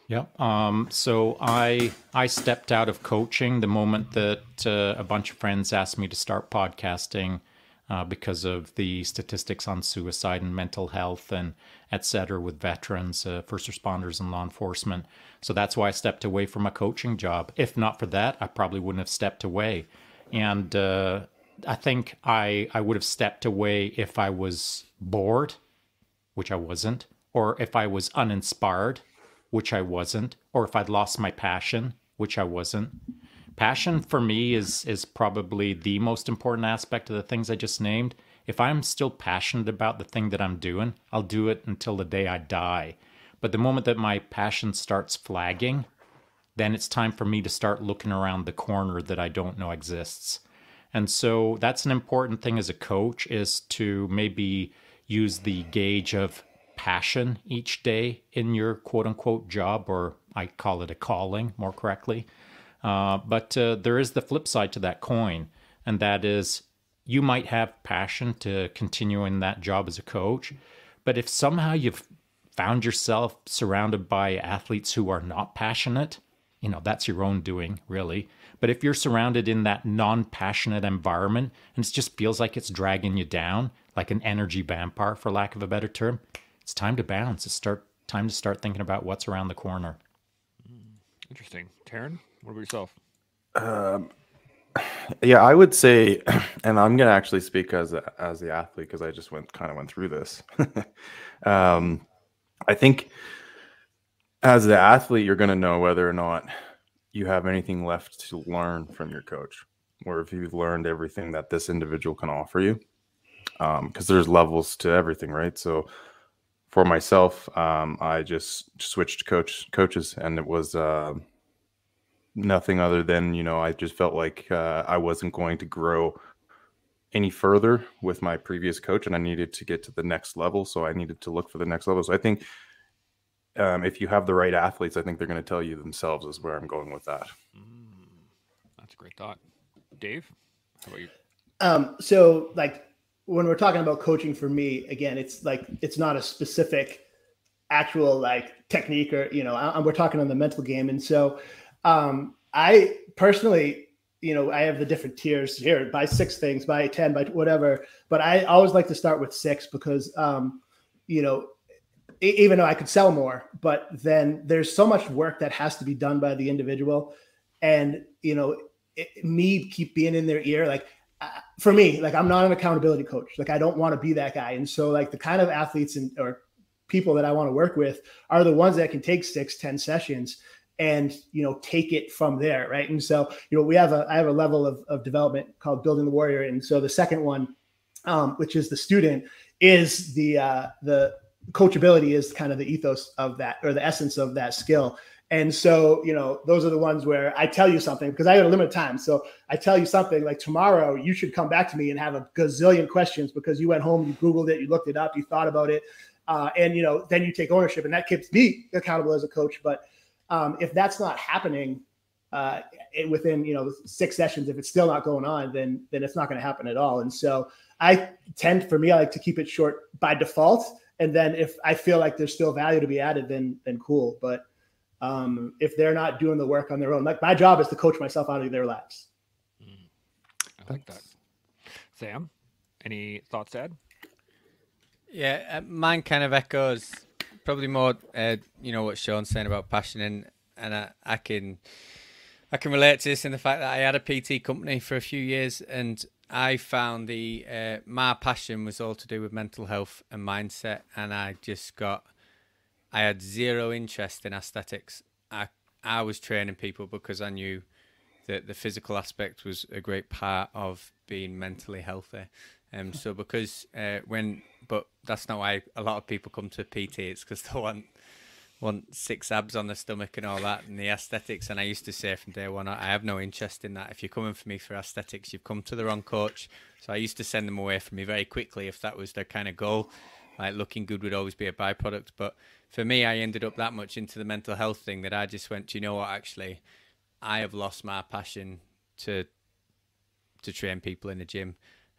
Speaker 2: Yeah. Um, so I I stepped out of coaching the moment that uh, a bunch of friends asked me to start podcasting uh, because of the statistics on suicide and mental health and et cetera with veterans, uh, first responders, and law enforcement. So that's why I stepped away from a coaching job. If not for that, I probably wouldn't have stepped away. And uh, I think I I would have stepped away if I was bored, which I wasn't, or if I was uninspired which I wasn't, or if I'd lost my passion, which I wasn't. Passion for me is is probably the most important aspect of the things I just named. If I'm still passionate about the thing that I'm doing, I'll do it until the day I die. But the moment that my passion starts flagging, then it's time for me to start looking around the corner that I don't know exists. And so that's an important thing as a coach is to maybe use the gauge of passion each day in your quote unquote job, or I call it a calling more correctly. Uh, but uh, there is the flip side to that coin, and that is you might have passion to continue in that job as a coach. But if somehow you've found yourself surrounded by athletes who are not passionate, you know, that's your own doing, really. But if you're surrounded in that non passionate environment and it just feels like it's dragging you down, like an energy vampire, for lack of a better term, it's time to bounce. It's start time to start thinking about what's around the corner.
Speaker 1: Interesting. Taryn, what about yourself?
Speaker 5: Um, yeah, I would say, and I'm gonna actually speak as as the athlete because I just went kind of went through this. um, I think as the athlete, you're gonna know whether or not you have anything left to learn from your coach, or if you've learned everything that this individual can offer you. Because um, there's levels to everything, right? So for myself, um, I just switched coach coaches, and it was. Uh, nothing other than you know I just felt like uh, I wasn't going to grow any further with my previous coach, and I needed to get to the next level. So I needed to look for the next level. So I think um, if you have the right athletes, I think they're going to tell you themselves is where I'm going with that. Mm,
Speaker 1: that's a great thought, Dave. How about you?
Speaker 3: Um, so like when we're talking about coaching for me, again, it's like it's not a specific actual like technique or you know I, we're talking on the mental game and so um, I personally, you know, I have the different tiers here buy six things, buy 10, by whatever. But I always like to start with six because, um, you know, even though I could sell more, but then there's so much work that has to be done by the individual. And, you know, it, me keep being in their ear, like, uh, for me, like I'm not an accountability coach. Like I don't want to be that guy. And so like the kind of athletes and or people that I want to work with are the ones that can take six, ten sessions and you know take it from there right? And so you know we have a i have a level of, of development called building the warrior. And so the second one um, which is the student is the uh, the coachability is kind of the ethos of that or the essence of that skill. And so you know those are the ones where i tell you something because i got a limited time. So i tell you something like tomorrow you should come back to me and have a gazillion questions because you went home you googled it you looked it up you thought about it. Uh, and you know then you take ownership and that keeps me accountable as a coach. But um, if that's not happening uh, within you know six sessions, if it's still not going on, then then it's not going to happen at all. And so I tend, for me, I like to keep it short by default. And then if I feel like there's still value to be added, then then cool. But um, if they're not doing the work on their own, like my job is to coach myself out of their laps.
Speaker 1: Mm. I like that. Sam, any thoughts, Ed?
Speaker 4: Yeah, uh, mine kind of echoes probably more, uh, you know, what Shaun's saying about passion, and and I, I can, I can relate to this in the fact that I had a PT company for a few years, and I found the uh, my passion was all to do with mental health and mindset, and I just got, I had zero interest in aesthetics. I I was training people because I knew that the physical aspect was a great part of being mentally healthy. Um, so because uh, when, but that's not why a lot of people come to PT. It's because they want want six abs on the stomach and all that, and the aesthetics. And I used to say from day one, I have no interest in that. If you're coming for me for aesthetics, you've come to the wrong coach. So I used to send them away from me very quickly if that was their kind of goal. Like looking good would always be a byproduct, but for me, I ended up that much into the mental health thing that I just went, you know what? Actually, I have lost my passion to to train people in the gym.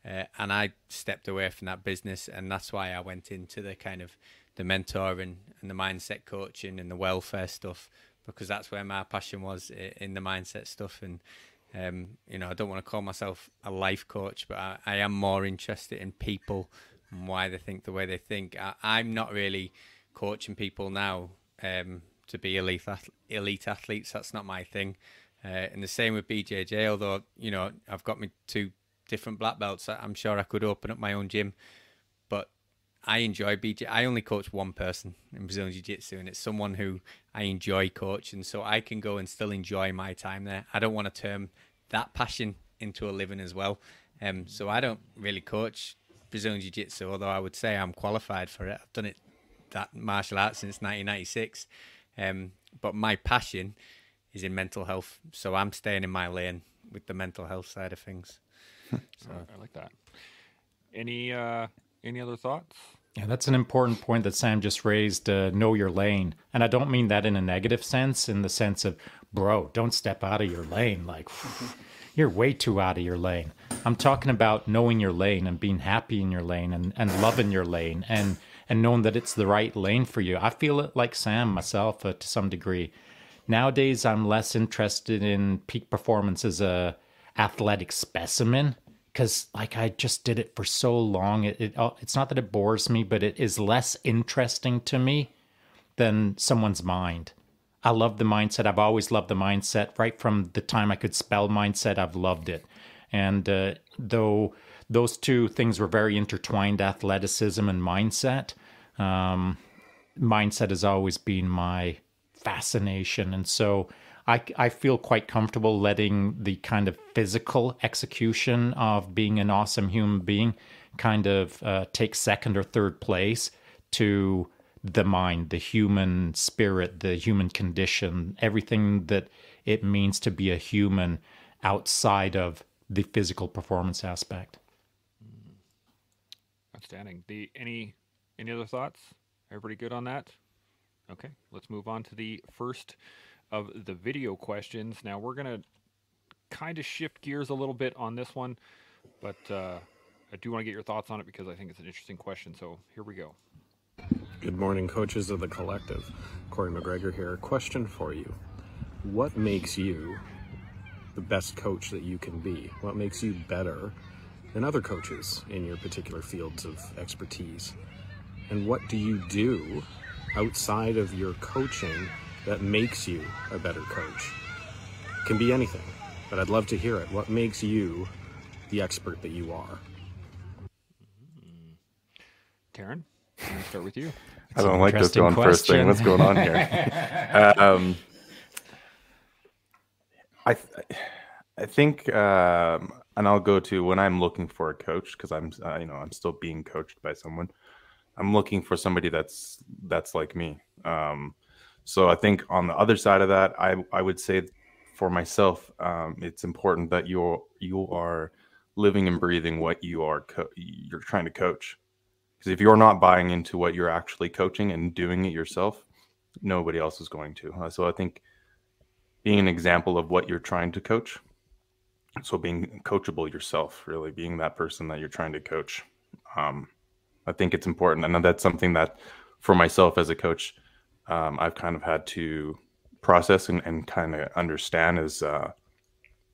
Speaker 4: Uh, and I stepped away from that business, and that's why I went into the kind of the mentoring and the mindset coaching and the welfare stuff because that's where my passion was in the mindset stuff. And um, you know, I don't want to call myself a life coach, but I, I am more interested in people and why they think the way they think. I, am not really coaching people now um, to be elite elite athletes. That's not my thing. Uh, and the same with BJJ. Although you know, I've got me two different black belts. I'm sure I could open up my own gym, but I enjoy BJ. I only coach one person in Brazilian Jiu Jitsu, and it's someone who I enjoy coaching, so I can go and still enjoy my time there. I don't want to turn that passion into a living as well. Um, so I don't really coach Brazilian Jiu Jitsu, although I would say I'm qualified for it. I've done it that martial arts since 1996. Um, but my passion is in mental health, so I'm staying in my lane with the mental health side of things.
Speaker 1: So I like that. Any uh, any other thoughts?
Speaker 2: Yeah, that's an important point that Sam just raised. Uh, know your lane, and I don't mean that in a negative sense. In the sense of, bro, don't step out of your lane. Like, you're way too out of your lane. I'm talking about knowing your lane and being happy in your lane and, and loving your lane and and knowing that it's the right lane for you. I feel it like Sam myself uh, to some degree. Nowadays, I'm less interested in peak performance as a athletic specimen because like I just did it for so long. It, it uh, it's not that it bores me, but it is less interesting to me than someone's mind. I love the mindset. I've always loved the mindset. Right from the time I could spell mindset, I've loved it. And uh, though those two things were very intertwined, athleticism and mindset, um, mindset has always been my fascination. And so I, I feel quite comfortable letting the kind of physical execution of being an awesome human being kind of uh, take second or third place to the mind, the human spirit, the human condition, everything that it means to be a human outside of the physical performance aspect.
Speaker 1: Outstanding. The any any other thoughts? Everybody good on that? Okay, let's move on to the first of the video questions. Now we're gonna kind of shift gears a little bit on this one, but uh, I do want to get your thoughts on it because I think it's an interesting question. So here we go.
Speaker 6: Good morning, coaches of the collective. Corey McGregor here. Question for you What makes you the best coach that you can be? What makes you better than other coaches in your particular fields of expertise? And what do you do outside of your coaching that makes you a better coach? It can be anything, but I'd love to hear it. What makes you the expert that you are?
Speaker 1: Taryn, I'm gonna start with you.
Speaker 5: I don't like this
Speaker 2: interesting
Speaker 5: going first thing. What's going on here? um, I th- I think, um, and I'll go to when I'm looking for a coach because I'm uh, you know I'm still being coached by someone. I'm looking for somebody that's that's like me. Um, so I think on the other side of that, I I would say for myself, um, it's important that you're you are living and breathing what you are co- you're trying to coach. Because if you're not buying into what you're actually coaching and doing it yourself, nobody else is going to. Uh, so I think being an example of what you're trying to coach, so being coachable yourself, really being that person that you're trying to coach, um, I think it's important, and that's something that for myself as a coach, um, I've kind of had to process and, and kind of understand is uh,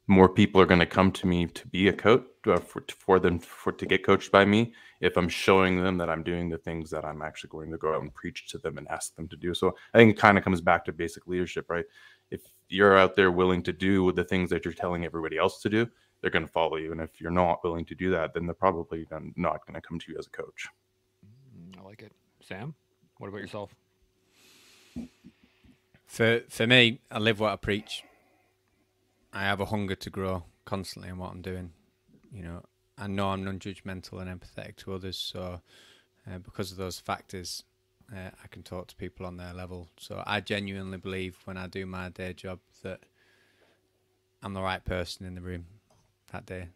Speaker 5: more people are going to come to me to be a coach uh, for, for them for to get coached by me if I'm showing them that I'm doing the things that I'm actually going to go out and preach to them and ask them to do. So I think it kind of comes back to basic leadership, right? If you're out there willing to do the things that you're telling everybody else to do, they're going to follow you. And if you're not willing to do that, then they're probably not going to come to you as a coach.
Speaker 1: Mm, I like it. Sam, what about yourself?
Speaker 4: For for me, I live what I preach. I have a hunger to grow constantly in what I'm doing. You know, I know I'm non-judgmental and empathetic to others, so uh, because of those factors, uh, I can talk to people on their level. So I genuinely believe when I do my day job that I'm the right person in the room that day.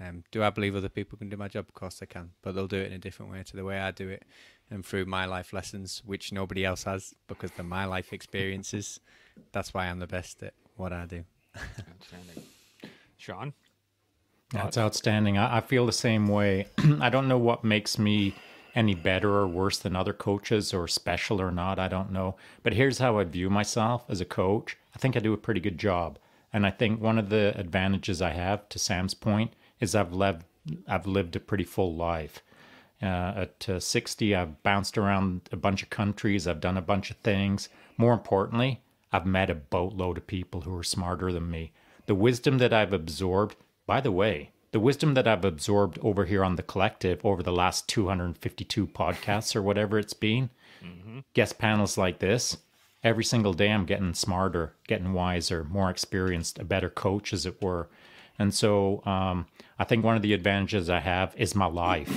Speaker 4: Um, do I believe other people can do my job? Of course they can, but they'll do it in a different way to the way I do it, and through my life lessons, which nobody else has because they're my life experiences. That's why I'm the best at what I do.
Speaker 1: Outstanding. Shaun,
Speaker 2: That's outstanding. I, I feel the same way. I don't know what makes me any better or worse than other coaches or special or not. I don't know. But here's how I view myself as a coach. I think I do a pretty good job. And I think one of the advantages I have, to Sam's point, is I've lived I've lived a pretty full life. Uh, at uh, 60, I've bounced around a bunch of countries. I've done a bunch of things. More importantly, I've met a boatload of people who are smarter than me. The wisdom that I've absorbed, by the way, the wisdom that I've absorbed over here on the collective over the last 252 podcasts or whatever it's been, guest panels like this, every single day I'm getting smarter, getting wiser, more experienced, a better coach, as it were. And so um, I think one of the advantages I have is my life,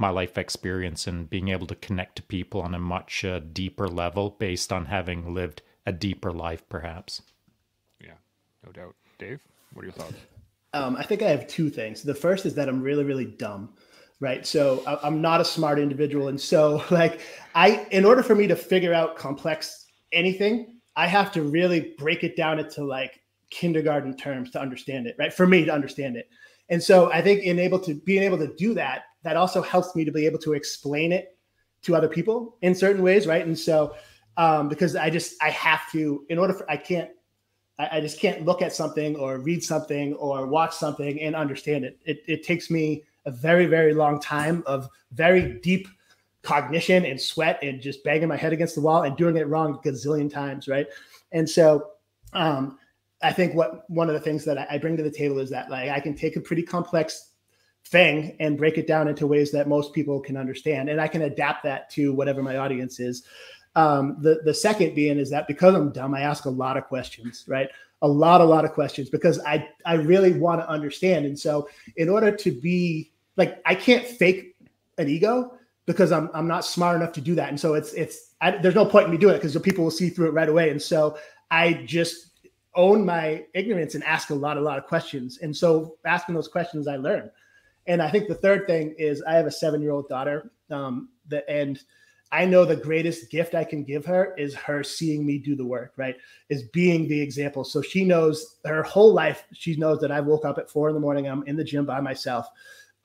Speaker 2: my life experience, and being able to connect to people on a much uh, deeper level based on having lived a deeper life, perhaps.
Speaker 1: yeah, no doubt. Dave, what are your thoughts?
Speaker 3: Um, I think I have two things. The first is that I'm really, really dumb, right? So I, I'm not a smart individual, and so like I, in order for me to figure out complex anything, I have to really break it down into like kindergarten terms to understand it, right? For me to understand it. And so I think in able to being able to do that, that also helps me to be able to explain it to other people in certain ways, right? And so um, because I just I have to in order for I can't I, just can't look at something or read something or watch something and understand it. It it takes me a very very long time of very deep cognition and sweat and just banging my head against the wall and doing it wrong gazillion times, right? And so um, I think what one of the things that I bring to the table is that like I can take a pretty complex thing and break it down into ways that most people can understand, and I can adapt that to whatever my audience is. Um, the the second being is that because I'm dumb, I ask a lot of questions, right? A lot, a lot of questions because I I really want to understand, and so in order to be like I can't fake an ego because I'm I'm not smart enough to do that, and so it's it's I, there's no point in me doing it because people will see through it right away, and so I just own my ignorance and ask a lot, a lot of questions. And so asking those questions, I learn. And I think the third thing is I have a seven year old daughter. Um, and I know the greatest gift I can give her is her seeing me do the work, right? Is being the example. So she knows her whole life, she knows that I woke up at four in the morning, I'm in the gym by myself.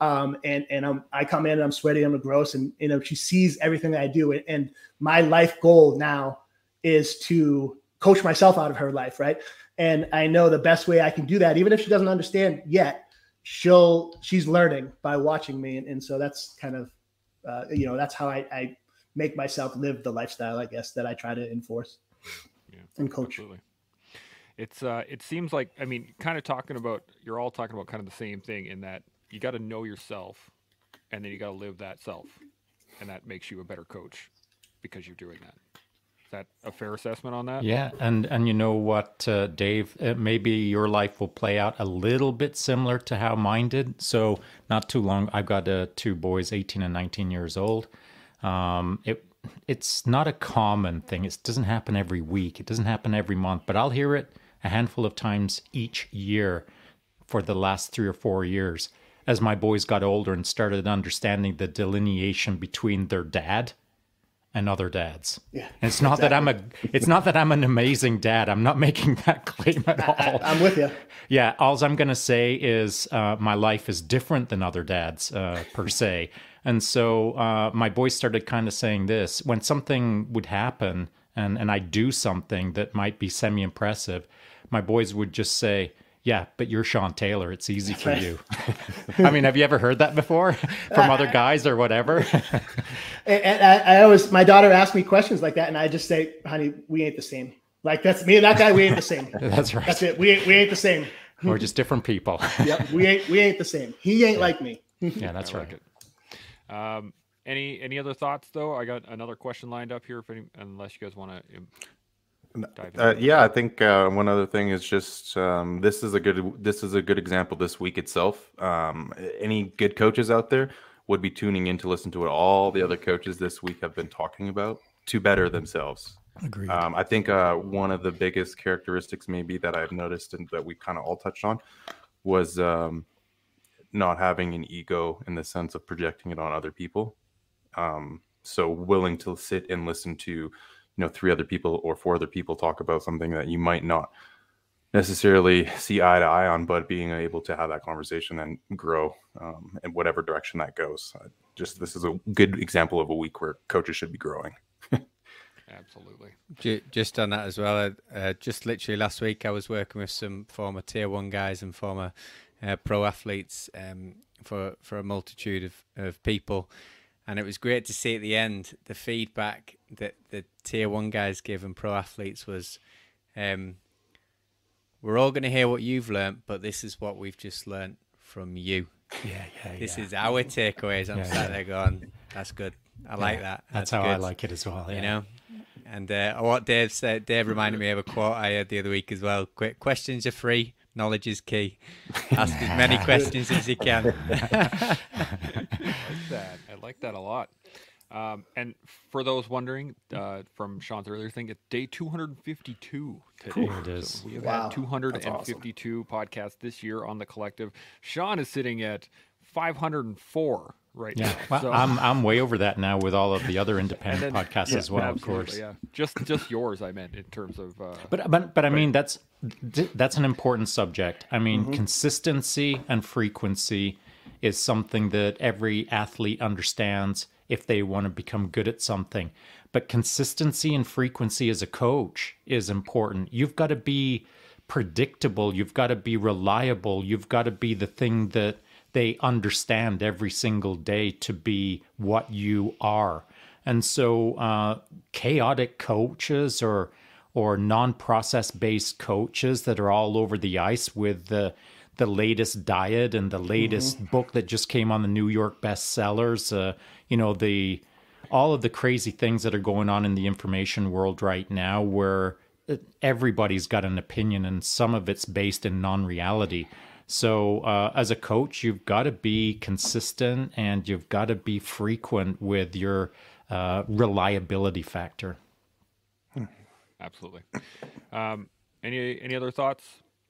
Speaker 3: Um, and and I'm, I come in and I'm sweaty, I'm gross, and you know she sees everything that I do. And, and my life goal now is to coach myself out of her life, right? And I know the best way I can do that, even if she doesn't understand yet, she'll she's learning by watching me, and, and so that's kind of uh, you know that's how I, I make myself live the lifestyle, I guess, that I try to enforce yeah, and coach.
Speaker 1: Absolutely. It's uh, it seems like I mean, kind of talking about you're all talking about kind of the same thing in that you got to know yourself, and then you got to live that self, and that makes you a better coach because you're doing that that a fair assessment on that?
Speaker 2: Yeah, and and you know what, uh, Dave, uh, maybe your life will play out a little bit similar to how mine did. So not too long. I've got uh, two boys, eighteen and nineteen years old. Um, it it's not a common thing. It doesn't happen every week. It doesn't happen every month. But I'll hear it a handful of times each year for the last three or four years as my boys got older and started understanding the delineation between their dad and other dads.
Speaker 3: Yeah,
Speaker 2: and it's not exactly. that I'm a it's not that I'm an amazing dad. I'm not making that claim at all.
Speaker 3: I, am with you.
Speaker 2: Yeah, all I'm going to say is uh, my life is different than other dads uh, per se. And so uh, my boys started kind of saying this when something would happen and and I do something that might be semi impressive. My boys would just say, yeah, but you're Shaun Taylor. It's easy for you. I mean, have you ever heard that before from other guys or whatever?
Speaker 3: And, and I, I, always, my daughter asks me questions like that, and I just say, "Honey, we ain't the same." Like that's me and that guy. We ain't the same.
Speaker 2: that's right.
Speaker 3: That's it. We ain't, we ain't the same.
Speaker 2: We're just different people.
Speaker 3: yep. We ain't we ain't the same. He ain't yeah. like me.
Speaker 2: yeah, that's
Speaker 1: I
Speaker 2: right.
Speaker 1: Like um, any any other thoughts though? I got another question lined up here. If any, unless you guys want to
Speaker 5: uh, yeah, I think uh, one other thing is just um, this is a good this is a good example this week itself. Um, any good coaches out there would be tuning in to listen to what all the other coaches this week have been talking about to better themselves.
Speaker 2: Agreed.
Speaker 5: Um, I think uh, one of the biggest characteristics maybe that I've noticed and that we kind of all touched on was um, not having an ego in the sense of projecting it on other people. Um, so willing to sit and listen to you know three other people or four other people talk about something that you might not necessarily see eye to eye on, but being able to have that conversation and grow um, in whatever direction that goes. Uh, just this is a good example of a week where coaches should be growing.
Speaker 1: Absolutely.
Speaker 4: Just on that as well, uh, just literally last week I was working with some former tier one guys and former uh, pro athletes um, for for a multitude of, of people, and it was great to see at the end the feedback that the tier one guys give and pro athletes was um, we're all going to hear what you've learned but this is what we've just learned from you
Speaker 2: yeah yeah yeah.
Speaker 4: this
Speaker 2: yeah.
Speaker 4: is our takeaways i'm yeah, sat yeah. there going that's good i yeah, like that
Speaker 2: that's,
Speaker 4: that's
Speaker 2: how
Speaker 4: good.
Speaker 2: i like it as well
Speaker 4: you know and uh, what dave said dave reminded me of a quote i heard the other week as well Quick, questions are free knowledge is key. Ask as many questions as you can.
Speaker 1: I like that. I like that a lot. Um, and for those wondering, uh, from Shaun's earlier thing, it's day 252 today.
Speaker 2: It is.
Speaker 1: So we have
Speaker 3: Wow.
Speaker 1: had 252 podcasts this year on the collective. Shaun is sitting at 504 right
Speaker 2: Yeah,
Speaker 1: now.
Speaker 2: well,
Speaker 1: So-
Speaker 2: I'm I'm way over that now with all of the other independent
Speaker 1: then-
Speaker 2: podcasts
Speaker 1: yeah,
Speaker 2: as well, of course.
Speaker 1: Yeah, just just yours. I meant in terms of. Uh,
Speaker 2: But but but I mean that's that's an important subject. I mean consistency and frequency is something that every athlete understands if they want to become good at something. But consistency and frequency as a coach is important. You've got to be predictable, you've got to be reliable, you've got to be the thing that they understand every single day to be what you are. And so uh, chaotic coaches or or non-process based coaches that are all over the ice with the the latest diet and the latest book that just came on the New York bestsellers. Uh, you know the all of the crazy things that are going on in the information world right now, where uh, everybody's got an opinion and some of it's based in non-reality. So uh, as a coach, you've got to be consistent and you've got to be frequent with your uh, reliability factor.
Speaker 1: Absolutely. Um, any any other thoughts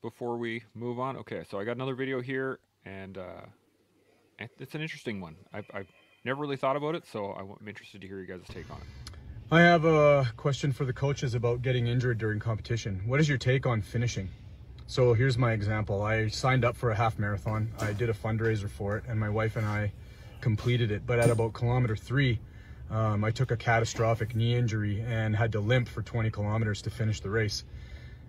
Speaker 1: before we move on? Okay, so I got another video here, and uh, it's an interesting one. I've, I've never really thought about it, so I'm interested to hear you guys' take on it.
Speaker 7: I have a question for the coaches about getting injured during competition. What is your take on finishing? So here's my example. I signed up for a half marathon. I did a fundraiser for it, and my wife and I completed it. But at about kilometer three, um, I took a catastrophic knee injury and had to limp for 20 kilometers to finish the race.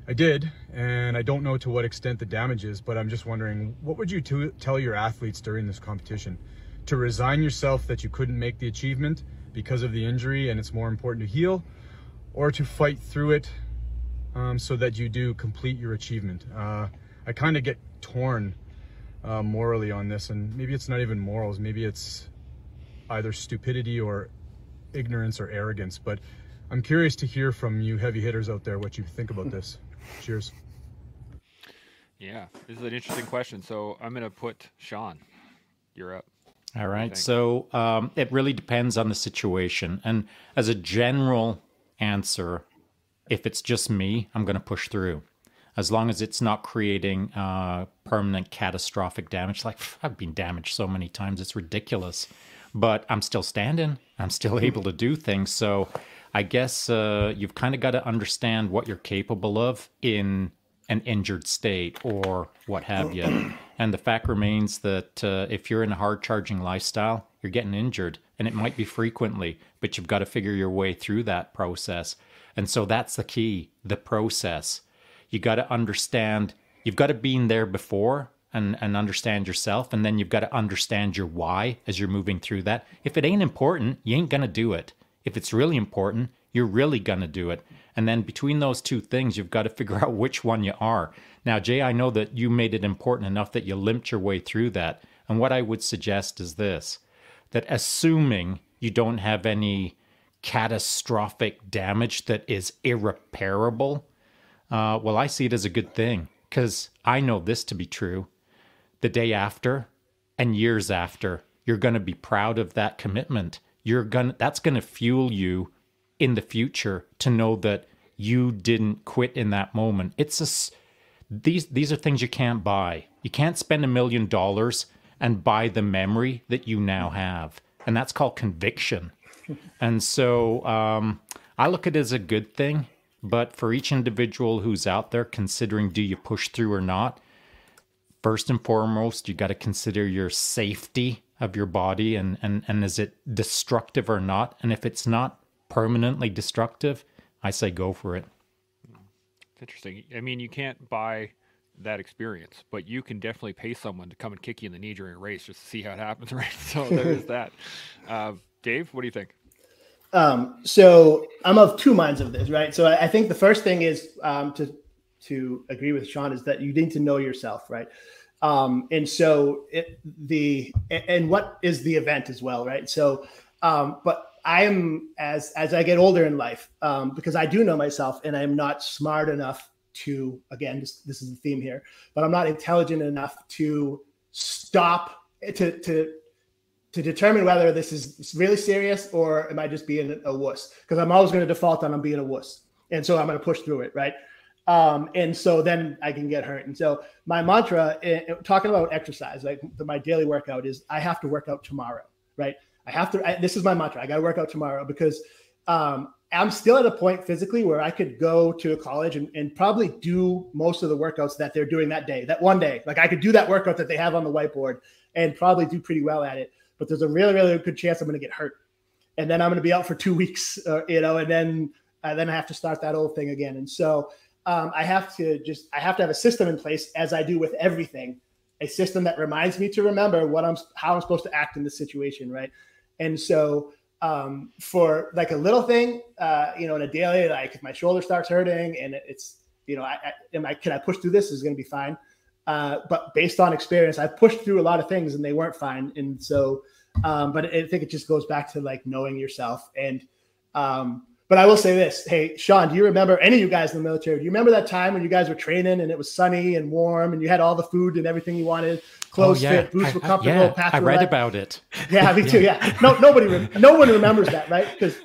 Speaker 7: I did, and I don't know to what extent the damage is, but I'm just wondering what would you tell your athletes during this competition? To resign yourself that you couldn't make the achievement because of the injury and it's more important to heal, or to fight through it um, so that you do complete your achievement? Uh, I kind of get torn uh, morally on this, and maybe it's not even morals, maybe it's either stupidity or ignorance or arrogance, but I'm curious to hear from you heavy hitters out there what you think about this. Cheers.
Speaker 1: Yeah, this is an interesting question. So I'm going to put Shaun. You're up.
Speaker 2: All right. So um, it really depends on the situation. And as a general answer, if it's just me, I'm going to push through. As long as it's not creating uh, permanent catastrophic damage. Like, pff, I've been damaged so many times, it's ridiculous. But I'm still standing, I'm still able to do things. So I guess uh, you've kind of got to understand what you're capable of in an injured state or what have you. And the fact remains that uh, if you're in a hard charging lifestyle, you're getting injured, and it might be frequently, but you've got to figure your way through that process. And so that's the key the process. You got to understand, you've got to been there before and, and understand yourself, and then you've got to understand your why as you're moving through that. If it ain't important, you ain't going to do it. If it's really important, you're really going to do it. And then between those two things, you've got to figure out which one you are. Now, Jay, I know that you made it important enough that you limped your way through that. And what I would suggest is this that assuming you don't have any catastrophic damage that is irreparable, uh, well, I see it as a good thing because I know this to be true. The day after and years after, you're going to be proud of that commitment. You're going to that's going to fuel you in the future to know that you didn't quit in that moment. It's a, these these are things you can't buy. You can't spend a million dollars and buy the memory that you now have, and that's called conviction. And so um, I look at it as a good thing. But for each individual who's out there considering do you push through or not, first and foremost, you got to consider your safety of your body and, and, and is it destructive or not? And if it's not permanently destructive, I say go for it.
Speaker 1: It's interesting. I mean, you can't buy that experience, but you can definitely pay someone to come and kick you in the knee during a race just to see how it happens, right? So there is that. Uh, Dave, what do you think?
Speaker 3: Um, so I'm of two minds of this, right? So I, I think the first thing is um, to to agree with Shaun is that you need to know yourself, right? Um, and so it, the and what is the event as well, right? So, um, but I'm as as I get older in life um, because I do know myself, and I'm not smart enough to again this this is the theme here, but I'm not intelligent enough to stop to to to determine whether this is really serious or am I just being a wuss? Because I'm always going to default on I'm being a wuss, and so I'm going to push through it, right? Um, and so then I can get hurt. And so my mantra, eh, eh, talking about exercise, like my daily workout is I have to work out tomorrow, right? I have to. I, this is my mantra. I got to work out tomorrow because um, I'm still at a point physically where I could go to a college and, and probably do most of the workouts that they're doing that day, that one day. Like I could do that workout that they have on the whiteboard and probably do pretty well at it. But there's a really, really good chance I'm going to get hurt, and then I'm going to be out for two weeks, uh, you know, and then uh, then I have to start that old thing again. And so um, I have to just I have to have a system in place as I do with everything, a system that reminds me to remember what I'm how I'm supposed to act in this situation, right? And so um, for like a little thing, uh, you know, in a daily, like if my shoulder starts hurting and it's, you know, I, I am I can I push through this? Is going to be fine. Uh, but based on experience, I've pushed through a lot of things and they weren't fine. And so, um, but I think it just goes back to like knowing yourself and um, but I will say this. Hey, Shaun, do you remember any of you guys in the military? Do you remember that time when you guys were training and it was sunny and warm and you had all the food and everything you wanted? Clothes oh, yeah. fit, boots I, were comfortable.
Speaker 2: I, yeah, I read about it.
Speaker 3: Yeah, me too. Yeah. No, nobody, no one remembers that, right? Because,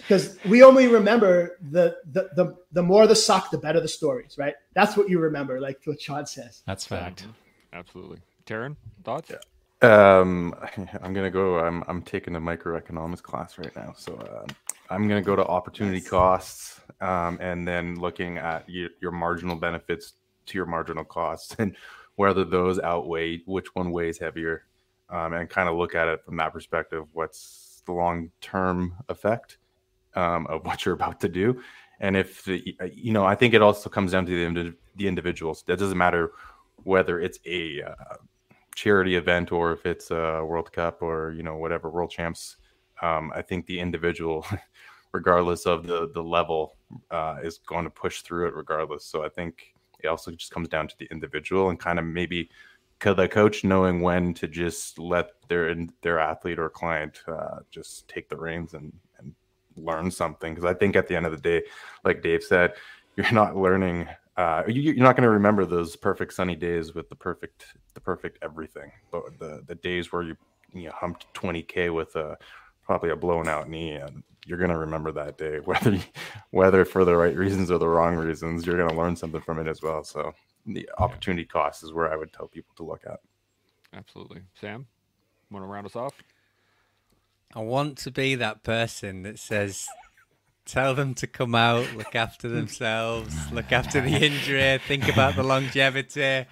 Speaker 3: because we only remember the, the, the, the more the suck, the better the stories, right? That's what you remember, like what Shaun says.
Speaker 2: That's fact.
Speaker 1: Absolutely. Taryn, thoughts?
Speaker 5: Yeah. Um, I'm gonna go. I'm I'm taking a microeconomics class right now, so uh, I'm gonna go to opportunity yes. costs, um, and then looking at your, your marginal benefits to your marginal costs, and whether those outweigh which one weighs heavier, um, and kind of look at it from that perspective. What's the long term effect um, of what you're about to do, and if the you know, I think it also comes down to the the individuals. That doesn't matter whether it's a uh, charity event or if it's a World Cup or you know whatever World Champs. Um, I think the individual, regardless of the the level, uh, is going to push through it regardless. So I think it also just comes down to the individual and kind of maybe the coach knowing when to just let their their athlete or client uh, just take the reins and and learn something. Because I think at the end of the day, like Dave said, you're not learning uh, you, are not going to remember those perfect sunny days with the perfect the perfect everything, but the the days where you you know, humped 20k with a probably a blown out knee, and you're going to remember that day, whether whether for the right reasons or the wrong reasons. You're going to learn something from it as well. So the opportunity yeah. cost is where I would tell people to look at.
Speaker 1: Absolutely, Sam. Want to round us off?
Speaker 4: I want to be that person that says Tell them to come out, look after themselves, look after the injury, think about the longevity.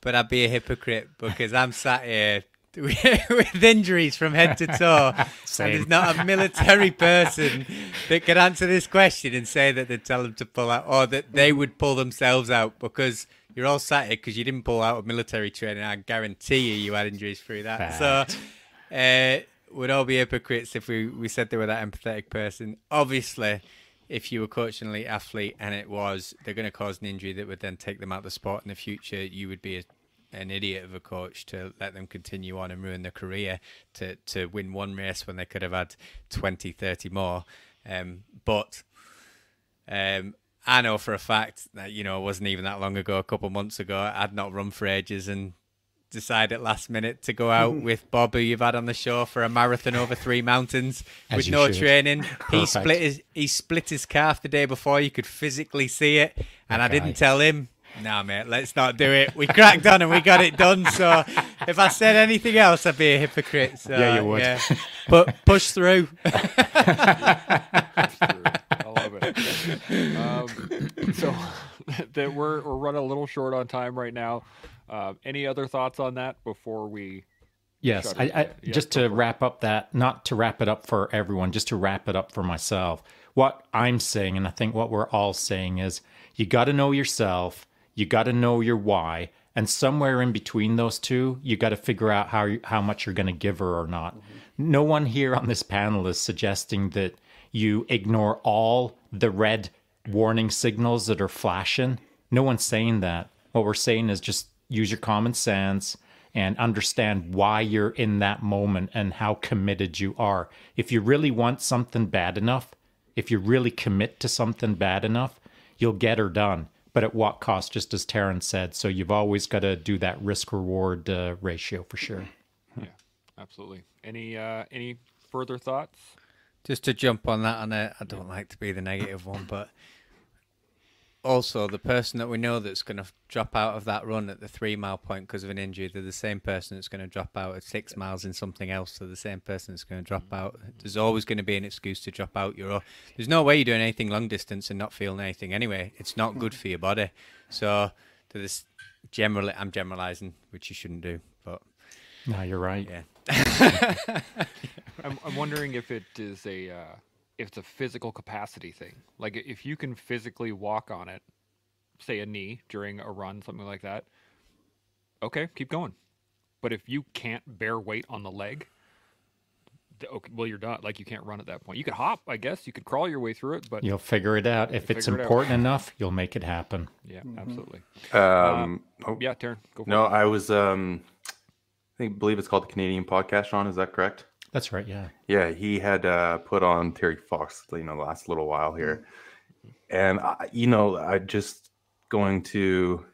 Speaker 4: But I'd be a hypocrite because I'm sat here with injuries from head to toe. and there's not a military person that could answer this question and say that they'd tell them to pull out or that they would pull themselves out because you're all sat here because you didn't pull out of military training. I guarantee you, you had injuries through that. Fact. So, uh, would all be hypocrites if we, we said they were that empathetic person. Obviously, if you were coaching an elite athlete and it was they're going to cause an injury that would then take them out of the sport in the future, you would be a, an idiot of a coach to let them continue on and ruin their career to, to win one race when they could have had 20, 30 more. Um, but um, I know for a fact that, you know, it wasn't even that long ago, a couple months ago, I'd not run for ages and decide at last minute to go out with Bob, who you've had on the show for a marathon over three mountains with no should. training. He split his he split his calf the day before. You could physically see it, and. I didn't tell him. Nah, mate, let's not do it. We cracked on and we got it done. So if I said anything else, I'd be a hypocrite. So,
Speaker 2: yeah, you would. Yeah.
Speaker 4: But push through.
Speaker 1: I love it. Um, so that we're we're running a little short on time right now. Uh, any other thoughts on that before we?
Speaker 2: Yes, I, I just to wrap up that, not to wrap it up for everyone, just to wrap it up for myself. What I'm saying, and I think what we're all saying is, you got to know yourself, you got to know your why, and somewhere in between those two, you got to figure out how you, how much you're going to give her or not. Mm-hmm. No one here on this panel is suggesting that you ignore all the red warning signals that are flashing. No one's saying that. What we're saying is just use your common sense and understand why you're in that moment and how committed you are. If you really want something bad enough, if you really commit to something bad enough, you'll get her done. But at what cost, just as Taryn said. So you've always got to do that risk reward uh, ratio for sure.
Speaker 1: Yeah. Absolutely. Any uh, any further thoughts?
Speaker 4: Just to jump on that, and I don't like to be the negative one, but also the person that we know that's going to drop out of that run at the three mile point because of an injury, they're the same person that's going to drop out at six miles in something else. So the same person that's going to drop out. There's always going to be an excuse to drop out. You're, there's no way you're doing anything long distance and not feeling anything anyway. It's not good for your body. So to this, generally, I'm generalizing, which you shouldn't do, but
Speaker 2: no, you're right.
Speaker 4: Yeah.
Speaker 1: I'm, I'm wondering if it is a. Uh, if it's a physical capacity thing. Like if you can physically walk on it, say a knee during a run, something like that. Okay, keep going. But if you can't bear weight on the leg, okay, well you're done. Like you can't run at that point. You could hop, I guess. You could crawl your way through it, but
Speaker 2: you'll figure it out. If it's important it enough, you'll make it happen.
Speaker 1: Yeah, mm-hmm. absolutely.
Speaker 5: Um,
Speaker 1: uh, oh, yeah, Taryn, go.
Speaker 5: no,
Speaker 1: it.
Speaker 5: I was. Um, I think believe it's called the Canadian Podcast. Shaun, is that correct?
Speaker 2: That's right. Yeah.
Speaker 5: Yeah, he had uh, put on Terry Fox, you know, last little while here, and I, you know, I just going to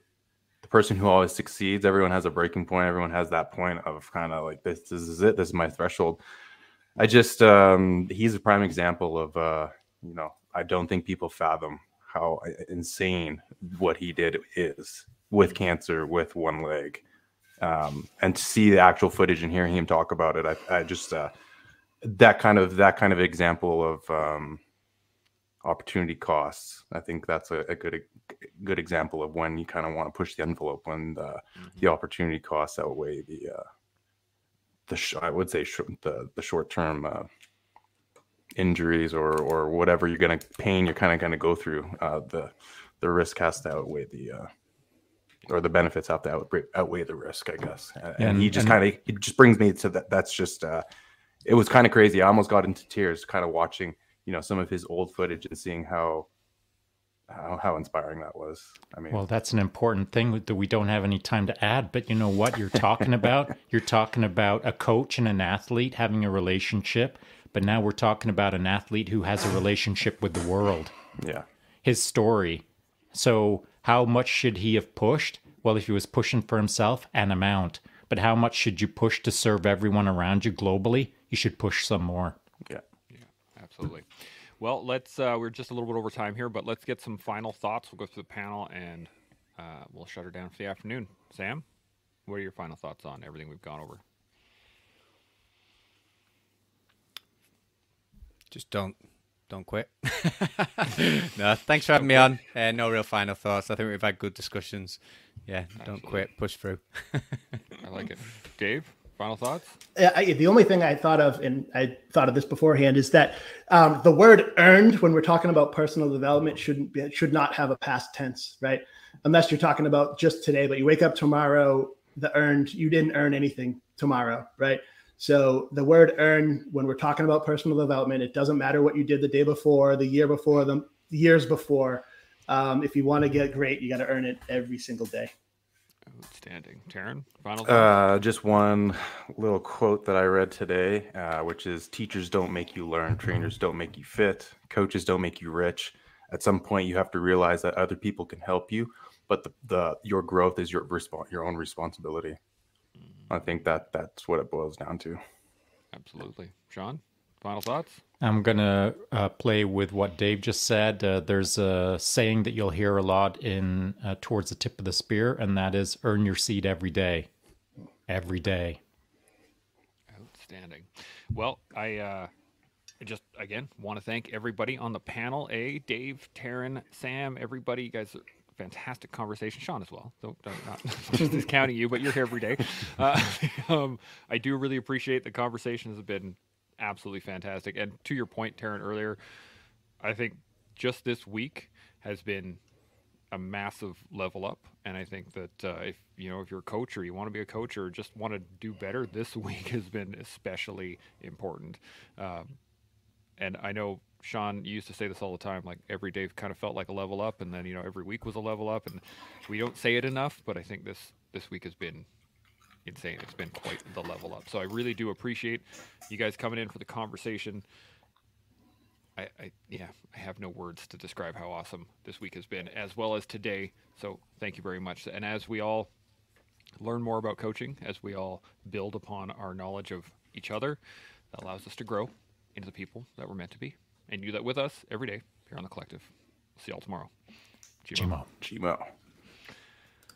Speaker 5: the person who always succeeds. Everyone has a breaking point. Everyone has that point of kind of like this. This is it. This is my threshold. I just um, he's a prime example of uh, you know I don't think people fathom how insane what he did is with cancer with one leg um, and to see the actual footage and hearing him talk about it, I, I just uh, that kind of that kind of example of um, opportunity costs. I think that's a, a, good a good example of when you kind of want to push the envelope when the, mm-hmm. the opportunity costs outweigh the uh, the sh- I would say sh- the the short term uh, injuries or or whatever you're gonna pain you're kind of gonna go through. Uh, the the risk has to outweigh the uh, or the benefits have to outweigh, outweigh the risk, I guess. And, and he just kind of it just brings me to that. That's just uh, it was kind of crazy. I almost got into tears, kind of watching you know some of his old footage and seeing how how, how inspiring that was. I mean,
Speaker 2: well, that's an important thing that we don't have any time to add. But you know what you're talking about? you're talking about a coach and an athlete having a relationship. But now we're talking about an athlete who has a relationship with the world.
Speaker 5: Yeah.
Speaker 2: His story. So how much should he have pushed? Well, if he was pushing for himself, an amount. But how much should you push to serve everyone around you globally? You should push some more.
Speaker 5: Yeah.
Speaker 1: Yeah, absolutely. Well, let's, uh, we're just a little bit over time here, but let's get some final thoughts. We'll go through the panel and uh, we'll shut her down for the afternoon. Sam, what are your final thoughts on everything we've gone over?
Speaker 4: Just don't don't quit. no, thanks for having me on. Uh, no real final thoughts. I think we've had good discussions. Yeah, Absolutely. don't quit. Push through.
Speaker 1: I like it. Dave, final thoughts?
Speaker 3: Yeah, I, the only thing I thought of, and I thought of this beforehand, is that um, the word "earned" when we're talking about personal development shouldn't be, should not have a past tense, right? Unless you're talking about just today, but you wake up tomorrow, the earned, you didn't earn anything tomorrow, right? So the word earn, when we're talking about personal development, it doesn't matter what you did the day before, the year before, the years before. Um, if you want to get great, you got to earn it every single day.
Speaker 1: Outstanding. Taryn, final
Speaker 5: uh, just one little quote that I read today, uh, which is teachers don't make you learn, trainers don't make you fit, coaches don't make you rich. At some point, you have to realize that other people can help you, but the, the your growth is your resp- your own responsibility. I think that that's what it boils down to.
Speaker 1: Absolutely, Shaun. Final thoughts.
Speaker 2: I'm gonna uh, play with what Dave just said. Uh, there's a saying that you'll hear a lot in uh, towards the tip of the spear, and that is "earn your seat every day." Every day.
Speaker 1: Outstanding. Well, I uh, just again want to thank everybody on the panel. A Dave, Taryn, Sam, everybody. You guys fantastic conversation. Shaun as well. Don't, don't not just discounting you, but you're here every day. Uh, um, I do really appreciate the conversations have been absolutely fantastic. And to your point, Taryn, earlier, I think just this week has been a massive level up. And I think that uh, if you know if you're a coach or you want to be a coach or just want to do better, this week has been especially important. Um, and I know Shaun used to say this all the time. Like every day kind of felt like a level up, and then you know every week was a level up, and we don't say it enough. But I think this this week has been insane. It's been quite the level up. So I really do appreciate you guys coming in for the conversation. I, I yeah, I have no words to describe how awesome this week has been, as well as today. So thank you very much. And as we all learn more about coaching as we all build upon our knowledge of each other. That allows us to grow into the people that we're meant to be, and you do that with us every day here on the collective. See y'all tomorrow.
Speaker 2: Chimo.
Speaker 5: Chimo.